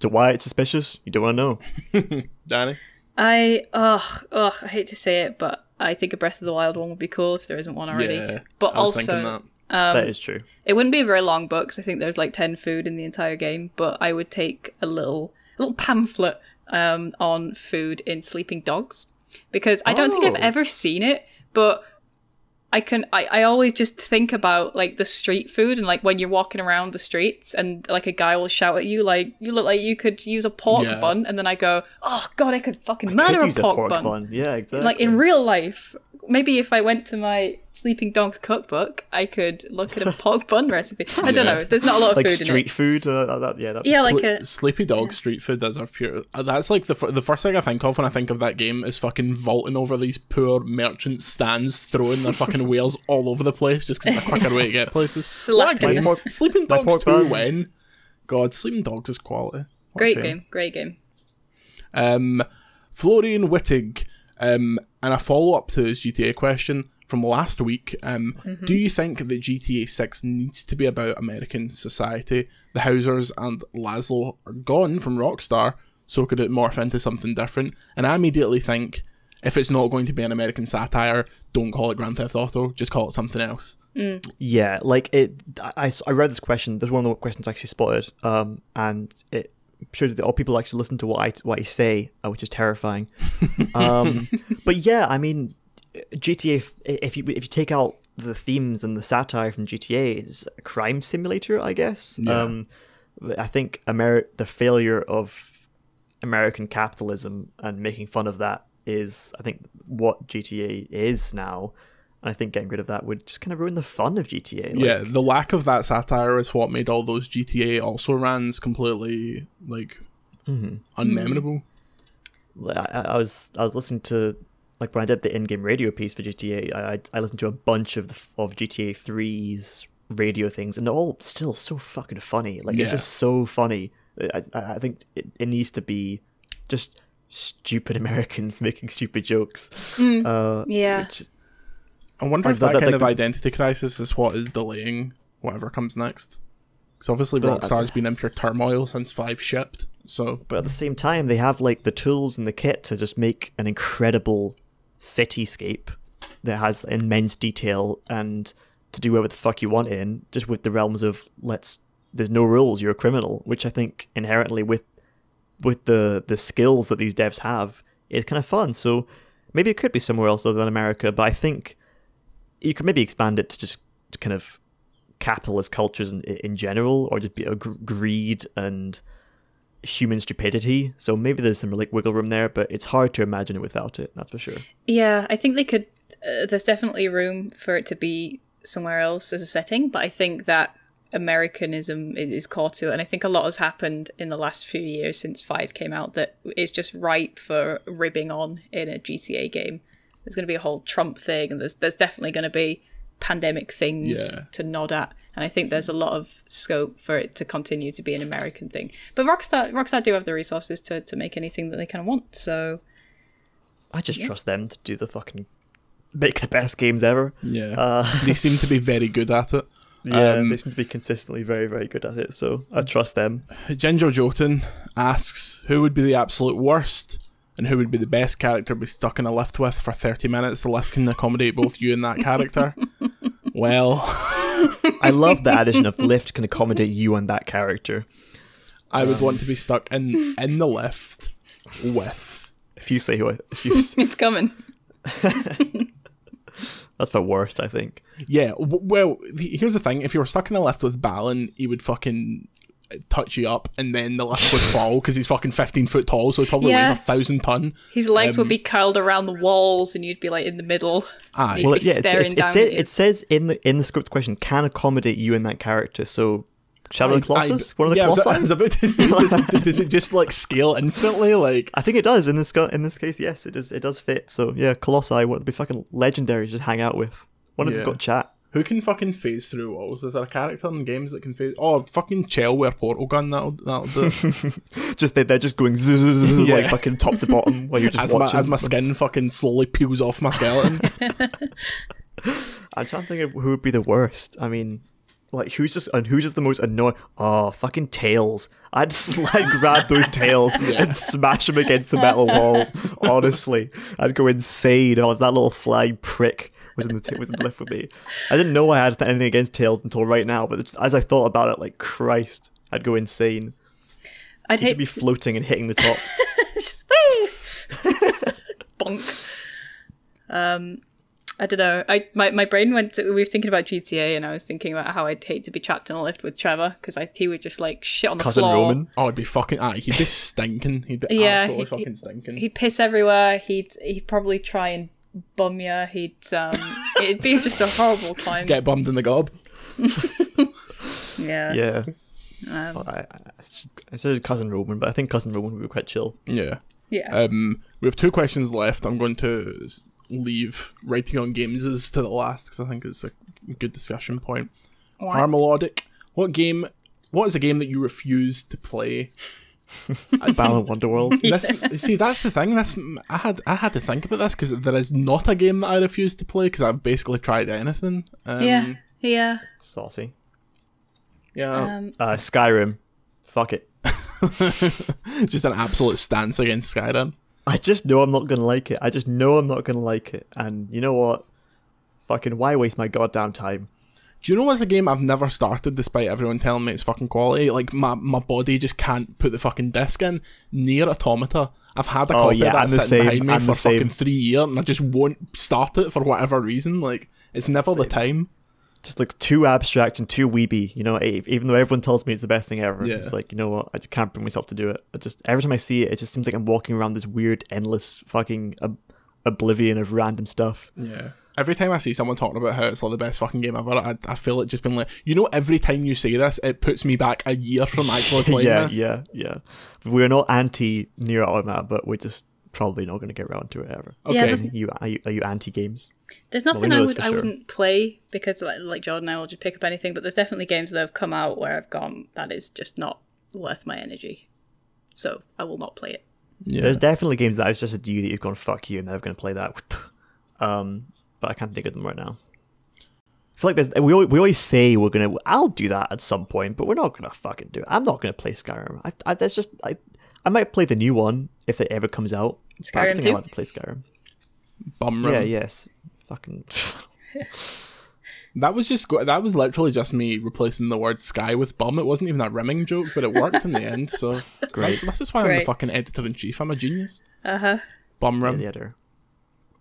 to why it's suspicious? You don't want to know. Danny? I ugh ugh I hate to say it, but I think a Breath of the Wild one would be cool if there isn't one already. Yeah. but I was also, thinking that. Um, that is true. it wouldn't be a very long book. 'cause I think there's like ten food in the entire game. But I would take a little a little pamphlet um, on food in Sleeping Dogs because I don't think I've Oh. ever seen it, but I can I, I always just think about like the street food and like when you're walking around the streets and like a guy will shout at you like you look like you could use a pork Yeah. bun and then I go oh god I could fucking Could murder a use pork, bun. Yeah, exactly. like in real life maybe if I went to my Sleeping Dogs cookbook I could look at a pork bun recipe I don't Yeah. know there's not a lot of like food in street it food. Uh, that, yeah, that, yeah like Sle- a Sleepy Dog street food does have pure. uh, That's like the fir- the first thing I think of when I think of that game is fucking vaulting over these poor merchant stands, throwing their fucking wheels all over the place just because it's a quicker way to get places. What a Slapping. game! My Sleeping Dogs pork two when? God, Sleeping Dogs is quality. What great game great game Um, Florian Wittig, um, and a follow up to his GTA question from last week. Um, Mm-hmm. Do you think that GTA 6 needs to be about American society? The Housers and Lazlow are gone from Rockstar, so could it morph into something different? And I immediately think if it's not going to be an American satire, don't call it Grand Theft Auto, just call it something else. Yeah, like it. I, I read this question. There's one of the questions I actually spotted, um, and it shows that all people actually listen to what I what I say, uh, which is terrifying. Um, but yeah, I mean, GTA. If you if you take out the themes and the satire from GTA, it's a crime simulator, I guess. Yeah. Um, I think Amer- the failure of American capitalism and making fun of that is, I think, what GTA is now. And I think getting rid of that would just kind of ruin the fun of GTA. Like, yeah, the lack of that satire is what made all those GTA also rans completely like unmemorable. I, I I was I was listening to like when I did the in-game radio piece for GTA. I I, I listened to a bunch of the of GTA 3's radio things, and they're all still so fucking funny. Like Yeah. it's just so funny. I, I I think it, it needs to be just stupid Americans making stupid jokes. Uh, Yeah. which- I wonder Like if that, that- that- kind like of the- identity crisis is what is delaying whatever comes next. Because obviously But- Rockstar's been in pure turmoil since five shipped. So but at the same time, they have like the tools and the kit to just make an incredible cityscape that has immense detail and to do whatever the fuck you want in, just with the realms of let's. There's no rules. You're a criminal, which I think inherently with with the the skills that these devs have is kind of fun. So maybe it could be somewhere else other than America, but I think you could maybe expand it to just kind of capitalist cultures in, in general, or just be a gr- greed and human stupidity. So maybe there's some like wiggle room there, but it's hard to imagine it without it. That's for sure. Yeah, I think they could. Uh, there's definitely room for it to be somewhere else as a setting, but I think that Americanism is core to it, and I think a lot has happened in the last few years since Five came out that is just ripe for ribbing on in a GTA game. There's going to be a whole Trump thing, and there's there's definitely going to be pandemic things Yeah. to nod at. And I think there's a lot of scope for it to continue to be an American thing. But Rockstar Rockstar do have the resources to, to make anything that they kind of want. So I just trust them to do the fucking make the best games ever. Yeah, Uh, they seem to be very good at it. yeah, Um, they seem to be consistently very, very good at it. So I trust them. Ginger Jotun asks, "Who would be the absolute worst, and who would be the best character to be stuck in a lift with for thirty minutes? The lift can accommodate both you and that character." well, I love the addition of the lift can accommodate you and that character. I would want to be stuck in in the lift with. If you say who, I, if you, s- it's coming. that's the worst. I think. Yeah, well, here's the thing: if you were stuck in the lift with Balan, he would fucking touch you up, and then the lift would fall because he's fucking fifteen foot tall, so he probably Yeah. weighs a thousand ton. His legs Um, would be curled around the walls and you'd be like in the middle. Aye. You'd Well, yeah, it's, staring it's, down it, says, it says in the in the script question can accommodate you and that character. So Shadow of the I- Colossus, one of the yeah, I was, Colossi. I was about to say, does it, does it just like scale infinitely? Like, I think it does in this in this case. Yes, it does. It does fit. So yeah, Colossi would be fucking legendary to just hang out with. One of Yeah. them got chat. Who can fucking phase through walls? Is there a character in games that can phase? Oh, fucking Chell with a portal gun. That'll that'll do. Just they they're just going zzz, zzz, zzz, Yeah. like fucking top to bottom while you're just as my watching. as my skin fucking slowly peels off my skeleton. I'm trying to think of who would be the worst. I mean, like who's just and who's just the most annoying? Oh, fucking tails! I'd just like grab those tails and smash them against the metal walls. Honestly, I'd go insane. Oh, I was that little flag prick was in the was in the lift with me. I didn't know I had anything against tails until right now, but it's, as I thought about it, like Christ, I'd go insane. I'd To hate be floating and hitting the top. bonk. Um, I don't know. I my, my brain went. To, we were thinking about GTA, and I was thinking about how I'd hate to be trapped in a lift with Trevor because he would just like shit on the Cousin floor. Roman. oh, it'd be fucking. Aye, he'd be stinking. He'd be Yeah, absolutely he- fucking stinking. He'd piss everywhere. He'd he'd probably try and bum you. He'd um. it'd be just a horrible time. Get bummed in the gob. yeah. Yeah. Um, I, I, I said cousin Roman, but I think cousin Roman would be quite chill. Yeah. Yeah. Um, we have two questions left. I'm going to leave writing on games is to the last because I think it's a good discussion point. Why? Harmelodic, what game? What is a game that you refuse to play? I see- Balan Wonderworld. this, see, that's the thing. This I had I had to think about this because there is not a game that I refuse to play because I've basically tried anything. Um, yeah. Yeah. Saucy. yeah, Um. Uh, Skyrim. Fuck it. just an absolute stance against Skyrim. I just know I'm not gonna like it. I just know I'm not gonna like it. And you know what? Fucking why waste my goddamn time? Do you know what's a game I've never started despite everyone telling me it's fucking quality? Like my my body just can't put the fucking disc in. Nier Automata. I've had a Oh, copy yeah, of that I'm sitting same, behind me I'm for fucking three years and I just won't start it for whatever reason. Like it's never the time. Just like too abstract and too weeby. You know, even though everyone tells me it's the best thing ever, Yeah. it's like you know what? I just can't bring myself to do it. I just every time I see it, it just seems like I'm walking around this weird, endless fucking ob- oblivion of random stuff. Yeah. Every time I see someone talking about how it's like the best fucking game ever, I, I feel it just been like, you know, every time you say this, it puts me back a year from actually playing yeah, this. yeah, yeah. We're not anti Nier Automata, but we're just probably not going to get around to it ever. Okay. Yeah, there's, You are you, are you anti games? there's we nothing know I would for I sure. wouldn't play because like, like Jordan, I will just pick up anything. But there's definitely games that have come out where I've gone that is just not worth my energy, so I will not play it. yeah. There's definitely games that I've suggested to you that you've gone fuck you and never going to play that. um, but I can't think of them right now. I feel like there's we always, we always say we're gonna I'll do that at some point, but we're not gonna fucking do it. I'm not gonna play Skyrim. I, I there's just I I might play the new one if it ever comes out. but I don't think 2? I'll ever play Skyrim. Bum Yeah, yes, fucking. That was just that was literally just me replacing the word sky with bum. It wasn't even a rimming joke, but it worked in the end. So Great. That's, this is why I'm the fucking editor in chief. I'm a genius. Uh huh. Bum Yeah, the editor.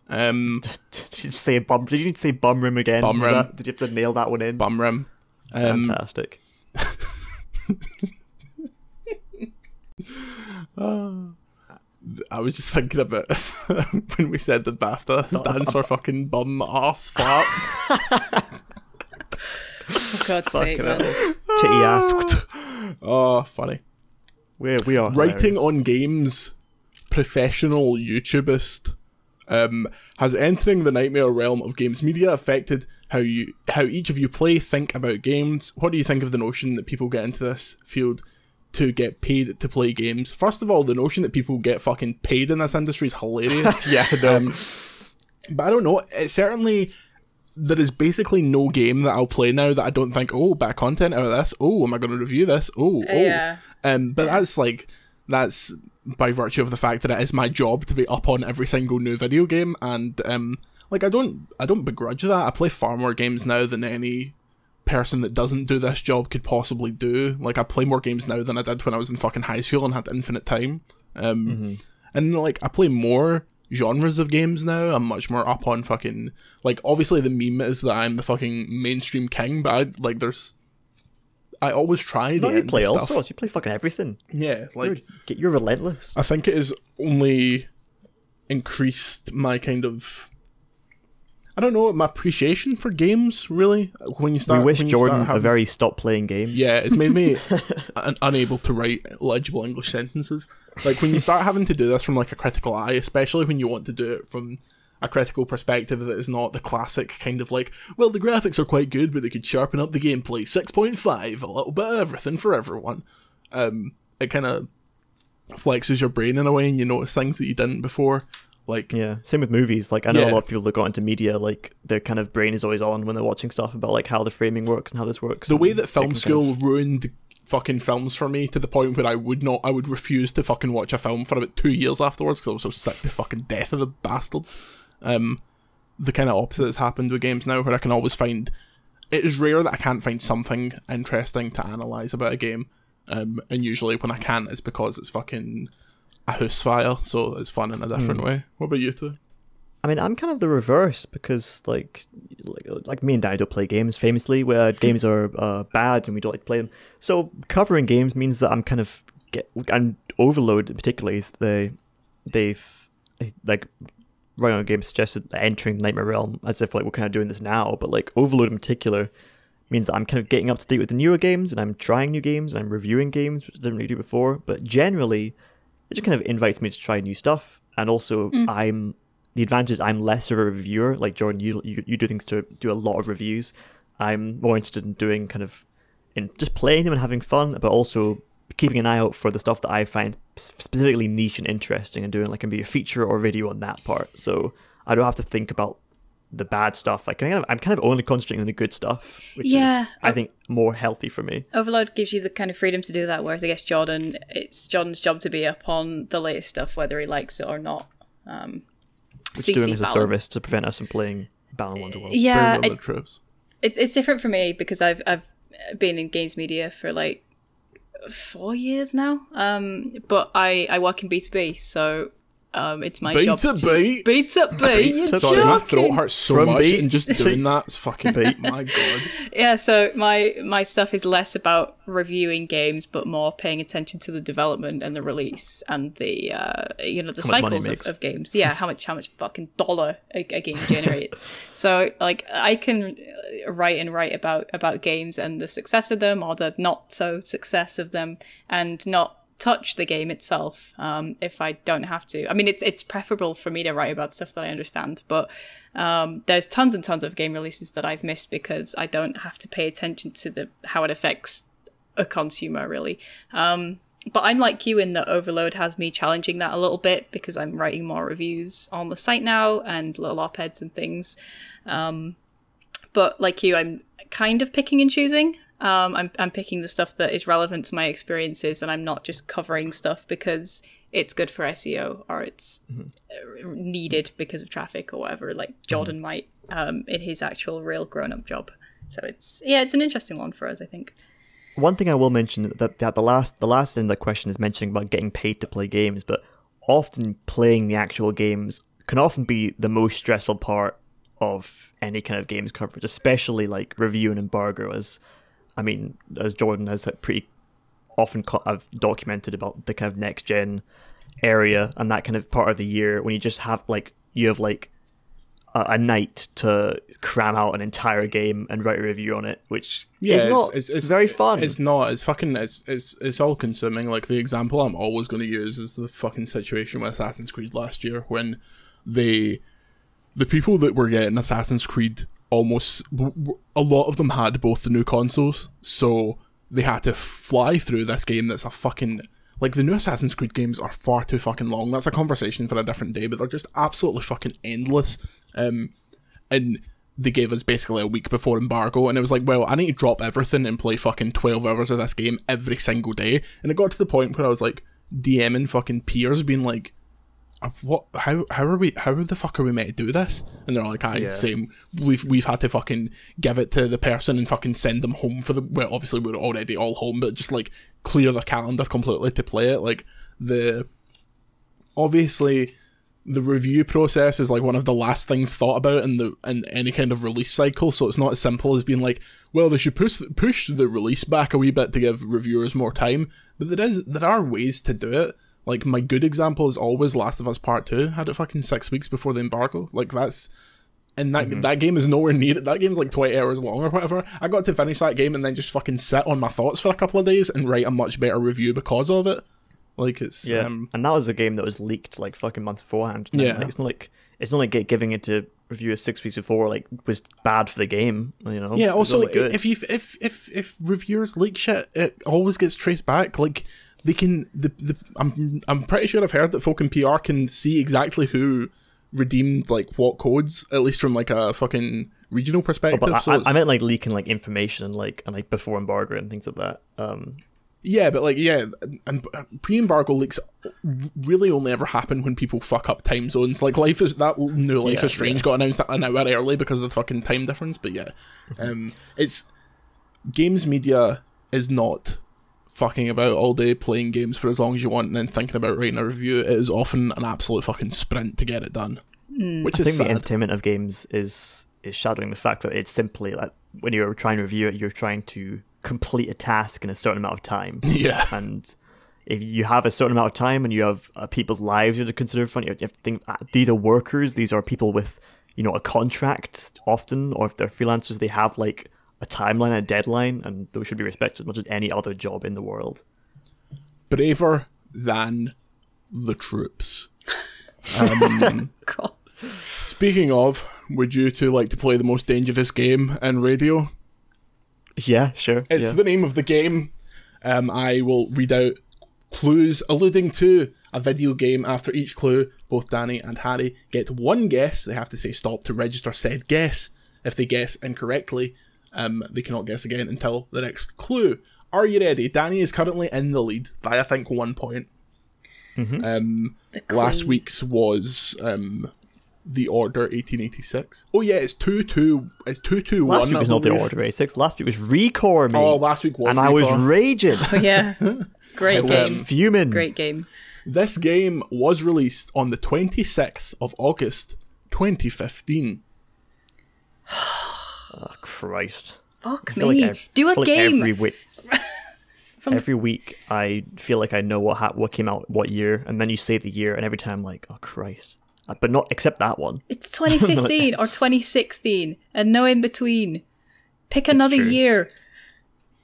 Um, Did you just say bum? Did you need to say bum rim again? Bum Was rim. that- did you have to nail that one in? bum rim. Um, Fantastic. I was just thinking about when we said the BAFTA stands for fucking bum ass fart. For God's sake, man. hell. Titty ass. oh, funny. we we are Writing hilarious. on games, professional YouTubeist. Um, has entering the nightmare realm of games media affected how you how each of you play, think about games? What do you think of the notion that people get into this field to get paid to play games? First of all, the notion that people get fucking paid in this industry is hilarious. Yeah, no. Um, but I don't know. It certainly there is basically no game that I'll play now that I don't think, oh, bad content out of this. Oh, am I going to review this? Oh, oh. Yeah. Um, but that's like that's by virtue of the fact that it is my job to be up on every single new video game, and um, like I don't I don't begrudge that. I play far more games now than any person that doesn't do this job could possibly do. Like I play more games now than I did when I was in fucking high school and had infinite time. Um, and like I play more genres of games now. I'm much more up on fucking like obviously the meme is that I'm the fucking mainstream king, but I, like there's I always try the No, you play all stuff. sorts. You play fucking everything. Yeah, You're, you're relentless. I think it has only increased my kind of I don't know my appreciation for games. Really, when you start, We wish when you start Jordan a very stop playing games. Yeah, it's made me un- unable to write legible English sentences. Like when you start having to do this from like a critical eye, especially when you want to do it from a critical perspective that is not the classic kind of like, well, the graphics are quite good, but they could sharpen up the gameplay. Six point five, a little bit of everything for everyone. Um, it kind of flexes your brain in a way, and you notice things that you didn't before. Like, Yeah, same with movies. Like I know Yeah. a lot of people that got into media, like their kind of brain is always on when they're watching stuff about like how the framing works and how this works. the way that film can kind school of- ruined fucking films for me to the point where I would not, I would refuse to fucking watch a film for about two years afterwards because I was so sick to fucking death of the bastards. Um, the kind of opposite has happened with games now, where I can always find. It is rare that I can't find something interesting to analyze about a game, um, and usually when I can't, it's because it's fucking a house fire, so it's fun in a different Hmm. way. What about you two? I mean, I'm kind of the reverse because like, like, like me and Danny don't play games famously, where games are uh, bad and we don't like to play them. So covering games means that I'm kind of get and Overlode particularly is they they've like a game suggested entering the Nightmare Realm as if like we're kind of doing this now, but like Overlode in particular means that I'm kind of getting up to date with the newer games and I'm trying new games and I'm reviewing games which I didn't really do before. But generally, it just kind of invites me to try new stuff, and also mm. I'm the advantage is I'm less of a reviewer. Like Jordan, you you, you do things to do a lot of reviews. I'm more interested in doing kind of in just playing them and having fun, but also keeping an eye out for the stuff that I find specifically niche and interesting and doing like maybe a feature or video on that part. So I don't have to think about the bad stuff. Like kind of, I'm kind of only concentrating on the good stuff, which Yeah. is I think more healthy for me. Overlode gives you the kind of freedom to do that, whereas I guess Jordan, it's Jordan's job to be up on the latest stuff, whether he likes it or not. Um, Which CC doing as a Balan. service to prevent us from playing Balan Wonderworld. Yeah, it- Little it's it's different for me because I've I've been in games media for like four years now. Um, but I I work in B two B, so um, it's my job to B2B? B two B. You're Sorry, my throat joking. hurts so From much, beat and just doing that is fucking beat. My god. Yeah, so my my stuff is less about reviewing games, but more paying attention to the development and the release and the uh, you know the How much money it cycles of, of games. Yeah, how much how much fucking dollar a, a game generates. so like I can write and write about about games and the success of them or the not so success of them, and not touch the game itself um, if I don't have to. I mean, it's it's preferable for me to write about stuff that I understand, but um, there's tons and tons of game releases that I've missed because I don't have to pay attention to the how it affects a consumer really. Um, but I'm like you in that Overlode has me challenging that a little bit because I'm writing more reviews on the site now and little op-eds and things. Um, but like you, I'm kind of picking and choosing. Um, I'm I'm picking the stuff that is relevant to my experiences, and I'm not just covering stuff because it's good for SEO or it's uh, needed because of traffic or whatever. Like Jordan might um, in his actual real grown-up job. So it's yeah, it's an interesting one for us, I think. One thing I will mention that, that the last the last in the question is mentioning about getting paid to play games, but often playing the actual games can often be the most stressful part of any kind of games coverage, especially like review and embargo. As I mean, as Jordan has like, pretty often co- I've documented about the kind of next gen area and that kind of part of the year when you just have like you have like a, a night to cram out an entire game and write a review on it, which yeah, is not it's very fun. It's not. It's fucking. It's it's it's all consuming. Like the example I'm always going to use is the fucking situation with Assassin's Creed last year when they the people that were getting Assassin's Creed almost a lot of them had both the new consoles, so they had to fly through this game that's a fucking like the new Assassin's Creed games are far too fucking long. That's a conversation for a different day, but they're just absolutely fucking endless. Um, and they gave us basically a week before embargo, and it was like, well, I need to drop everything and play fucking twelve hours of this game every single day. And it got to the point where I was like DMing fucking peers, being like, "Uh, Uh, "What? How? How are we? How the fuck are we meant to do this?" And they're like, "I Yeah. same. We've we've had to fucking give it to the person and fucking send them home for the. Well, obviously we're already all home, but just like clear the calendar completely to play it. Like the obviously the review process is like one of the last things thought about in the in any kind of release cycle. So it's not as simple as being like, well, they should push push the release back a wee bit to give reviewers more time. But there is there are ways to do it. Like my good example is always Last of Us Part Two had it fucking six weeks before the embargo. Like that's and that that game is nowhere near it. That game's like twenty hours long or whatever. I got to finish that game and then just fucking sit on my thoughts for a couple of days and write a much better review because of it. Like it's Yeah, um, and that was a game that was leaked like fucking months beforehand. And, Yeah. like, it's not like it's not like giving it to reviewers six weeks before like was bad for the game. You know. Yeah. Also, good. if you if if if reviewers leak shit, it always gets traced back. Like they can. The, the I'm I'm pretty sure I've heard that folk in PR can see exactly who redeemed like what codes, at least from like a fucking regional perspective. Oh, but I, so I, I meant like leaking like information and like and like before embargo and things like that. Um, yeah, but like yeah, and pre-embargo leaks really only ever happen when people fuck up time zones. Like life is that new Life Yeah, is Strange got announced an hour early because of the fucking time difference. But yeah, um, it's games media is not fucking about all day playing games for as long as you want and then thinking about writing a review. It is often an absolute fucking sprint to get it done, which I is think the entertainment of games is is shadowing the fact that it's simply like when you're trying to review it, you're trying to complete a task in a certain amount of time. yeah, and if you have a certain amount of time and you have uh, people's lives you have to consider front, you have to think uh, these are workers. These are people with you know a contract often, or if they're freelancers, they have like a timeline, and a deadline, and those should be respected as much as any other job in the world. braver than the troops. Um. Speaking of, would you two like to play the most dangerous game in radio? Yeah, sure. It's yeah. the name of the game. Um, I will read out clues alluding to a video game. After each clue, both Danny and Harry get one guess. They have to say stop to register said guess. If they guess incorrectly, um, they cannot guess again until the next clue. Are you ready? Danny is currently in the lead by I think one point. Um, last week's was um, the Order 1886. Oh yeah, it's two two. It's two two one. Last week was I not the. Order 86. Last week was ReCore, me. Oh, last week was. and I was raging. Oh, yeah. Great I was game. fuming. Great game. This game was released on the 26th of August, 2015. Oh, Christ. Fuck me. like ev- Do a like game. every week. every week, I feel like I know what ha- what came out what year, and then you say the year, and every time I'm like, oh Christ, Uh, but not except that one. It's 2015 or 2016 and no in between. Pick another year.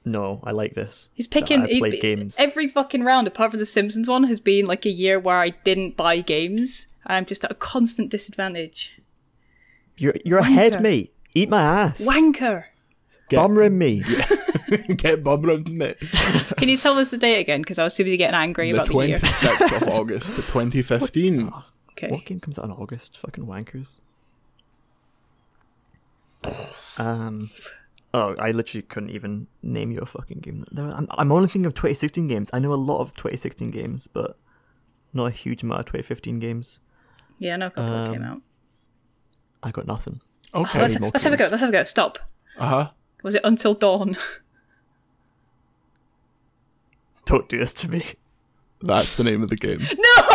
No, I like this. He's picking he's played be- games. every fucking round apart from the Simpsons one has been like a year where I didn't buy games. I'm just at a constant disadvantage. You're you're ahead, Wanker. mate. Eat my ass. Wanker. Bumring me. Get bummed me. Can you tell us the date again? Because I was too busy getting angry The about the year. 26th of August, 2015. Okay. What game comes out in August? Fucking wankers. Um. Oh, I literally couldn't even name you a fucking game. I'm, I'm only thinking of 2016 games. I know a lot of 2016 games, but not a huge amount of 2015 games. Yeah, I know a couple that came Um, out. I got nothing. Okay. Let's, let's have a go. Let's have a go. Stop. Uh huh. Was it Until Dawn? Don't do this to me. That's the name of the game.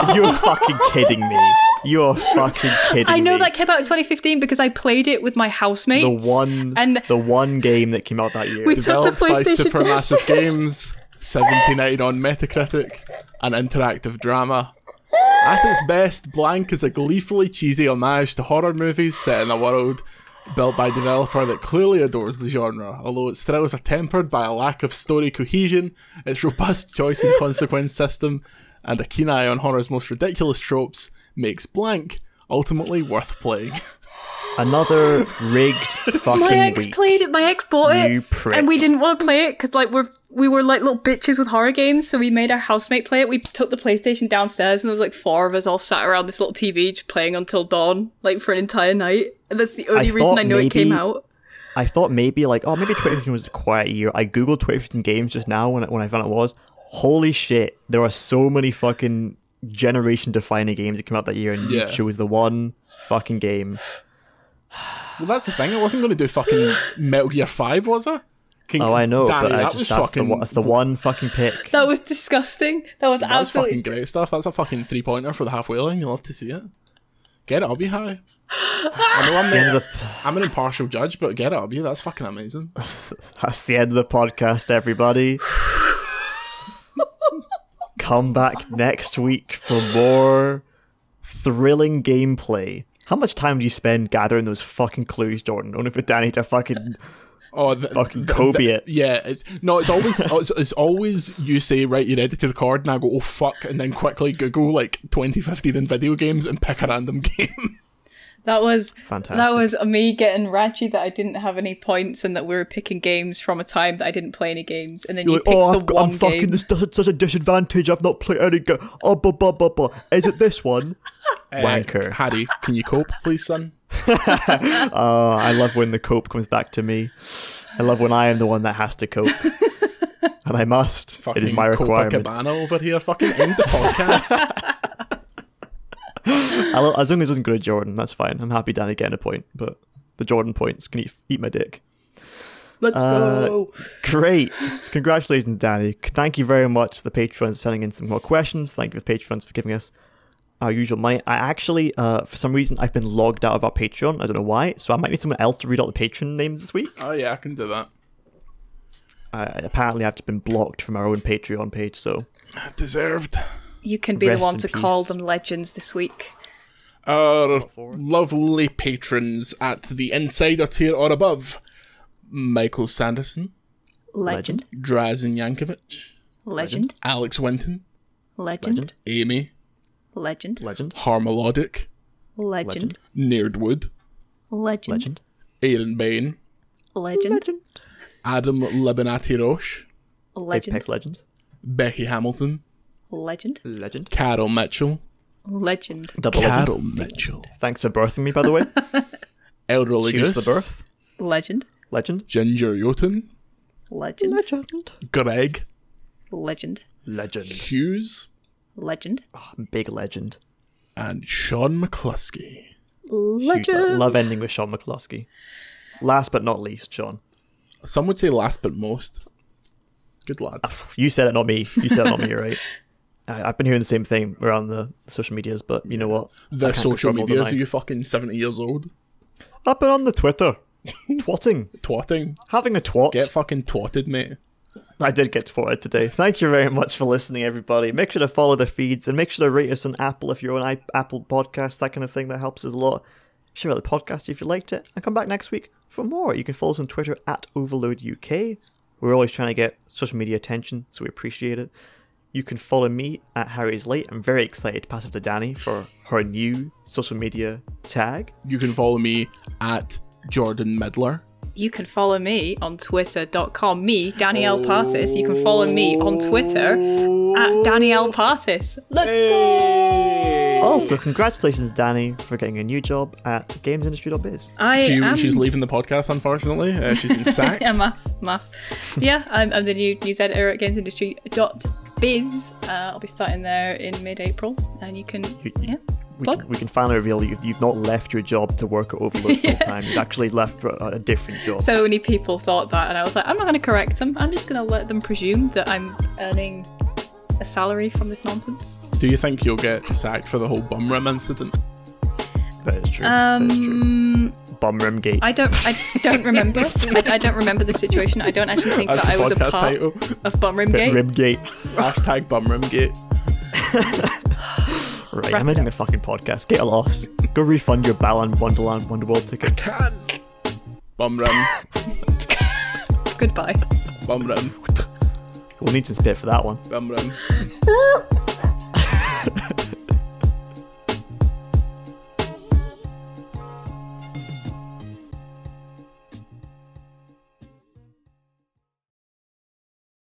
No! You're fucking kidding me. You're fucking kidding me. I know that came out in 2015 because I played it with my the one and the one game that came out that year. We- took the Developed by PlayStation Supermassive. Games, 79 on Metacritic, an interactive drama. At its best, Blank is a gleefully cheesy homage to horror movies set in a world built by a developer that clearly adores the genre. Although its thrills are tempered by a lack of story cohesion, its robust choice and consequence system, and a keen eye on horror's most ridiculous tropes, makes Blank ultimately worth playing. Another rigged fucking My ex week. played it. My ex bought You it, prick. and we didn't want to play it because like we're we were like little bitches with horror games. So we made our housemate play it. We took the PlayStation downstairs, and there was like four of us all sat around this little TV just playing until dawn, like for an entire night. And that's the only I reason thought I know it came maybe- out. I thought maybe like, oh, maybe 2015 was a quiet year. I googled 2015 games just now when I, when I found it was. Holy shit! There are so many fucking generation-defining games that came out that year, and Yeah. Nietzsche was the one fucking game. Well, that's the thing. I wasn't going to do fucking Metal Gear Five, was I? King- Oh, I know, Danny, but I that just was that's fucking. the one- that's the one fucking pick. That was disgusting. That was That was absolutely. fucking great stuff. That's a fucking three pointer for the halfway line. You'll love to see it. Get it, I'll be Harry. I know I'm, The the, of the- I'm an impartial judge, but get it, I'll be. That's fucking amazing. That's the end of the podcast, everybody. Come back next week for more thrilling gameplay. How much time do you spend gathering those fucking clues, Jordan? Only for Danny to fucking Oh, the, Fucking the- Kobe the- it. Yeah, it's no, it's always it's, it's always you say right, you're ready to record, and I go oh fuck, and then quickly Google like 2015 in video games and pick a random game. That was Fantastic. That was me getting ratchy that I didn't have any points and that we were picking games from a time that I didn't play any games, and then you You're like, picked oh, the I've got, one I'm fucking game. this such, such a disadvantage. I've not played any game. Oh, blah, blah, blah, blah. Is it this one? Wanker. Uh, Harry, can you cope, please, son? Oh, I love when the cope comes back to me. I love when I am the one that has to cope. and I must. Fucking it is my requirement. Copacabana over here. Fucking end the podcast. I'll, as long as it doesn't go to Jordan, that's fine. I'm happy Danny getting a point, but the Jordan points can eat, eat my dick. Let's Uh, go. Great. Congratulations, Danny. Thank you very much to the patrons for sending in some more questions. Thank you to the patrons for giving us our usual money. I actually, uh, for some reason, I've been logged out of our Patreon. I don't know why, so I might need someone else to read out the patron names this week. oh yeah, I can do that. Uh, apparently, I've just been blocked from our own Patreon page, so Deserved. You can be the one in to call them legends this week. Our lovely patrons at the insider tier or above: Michael Sanderson, Legend. Drazen Yankovic, Legend. Alex Winton, Legend. legend, Amy, Legend. legend, Harmelodic, Legend. Nerdwood, Legend. legend, Aaron Bain, Legend. Adam Lebanati Roche, Legend. Apex Legends, Becky Hamilton, Legend. legend, Carol Mitchell, Legend. double legend. Carol Mitchell, Thanks for birthing me, by the way. Elderly Cheers Goose, to the birth. Legend. Legend, Ginger Yoten, Legend. legend, Greg Legend. legend. Hughes, Legend. Oh, big legend. and Sean McCluskey. Huge lo- Legend. Love ending with Sean McCluskey. Last but not least, Sean. Some would say last but most. Good lad. You said it, not me. You said it, not me. Right. I, I've been hearing the same thing around the social medias, but you know what? The social control more than medias, I- are you fucking 70 years old? I've been on the Twitter, twatting, Twatting. having a twat. Get fucking twatted, mate. I did get to twatted today. Thank you very much for listening, everybody. Make sure to follow the feeds and make sure to rate us on Apple if you're on Apple Podcast, that kind of thing. That helps us a lot. Share out the podcast if you liked it, and come back next week for more. You can follow us on Twitter at Overlode UK. We're always trying to get social media attention, so we appreciate it. You can follow me at Harry's Late. I'm very excited to pass it to Danny for her new social media tag. You can follow me at Jordan Middler. You can follow me on twitter.com, me, Danielle Partis. You can follow me on Twitter at Danielle Partis. Let's go! Also, congratulations, Danny, for getting a new job at gamesindustry.biz. I She, am... she's leaving the podcast, unfortunately. Uh, she's been sacked. yeah, math, math. Yeah, I'm, I'm the new news editor at gamesindustry.biz. Uh, I'll be starting there in mid-April, and you can, yeah, we plug. can, we can finally reveal you've, you've not left your job to work at Overlode full time. You've actually left for a, a different job. So many people thought that, and I was like, I'm not going to correct them. I'm just going to let them presume that I'm earning a salary from this nonsense. Do you think you'll get sacked for the whole bum rim incident? that is true. that is true. Um, Bum rim gate. I don't, I don't remember. I, I don't remember the situation. I don't actually think That's that I was a part title. of Bumrim Gate. Rim gate. Hashtag bum rim gate. Right, Wrap I'm ending the fucking podcast. Get lost. Go refund your Balan Wonderland Wonderworld tickets. Can. Bum rim. Goodbye. Bum rim. We'll need some spit for that one. Bum rim.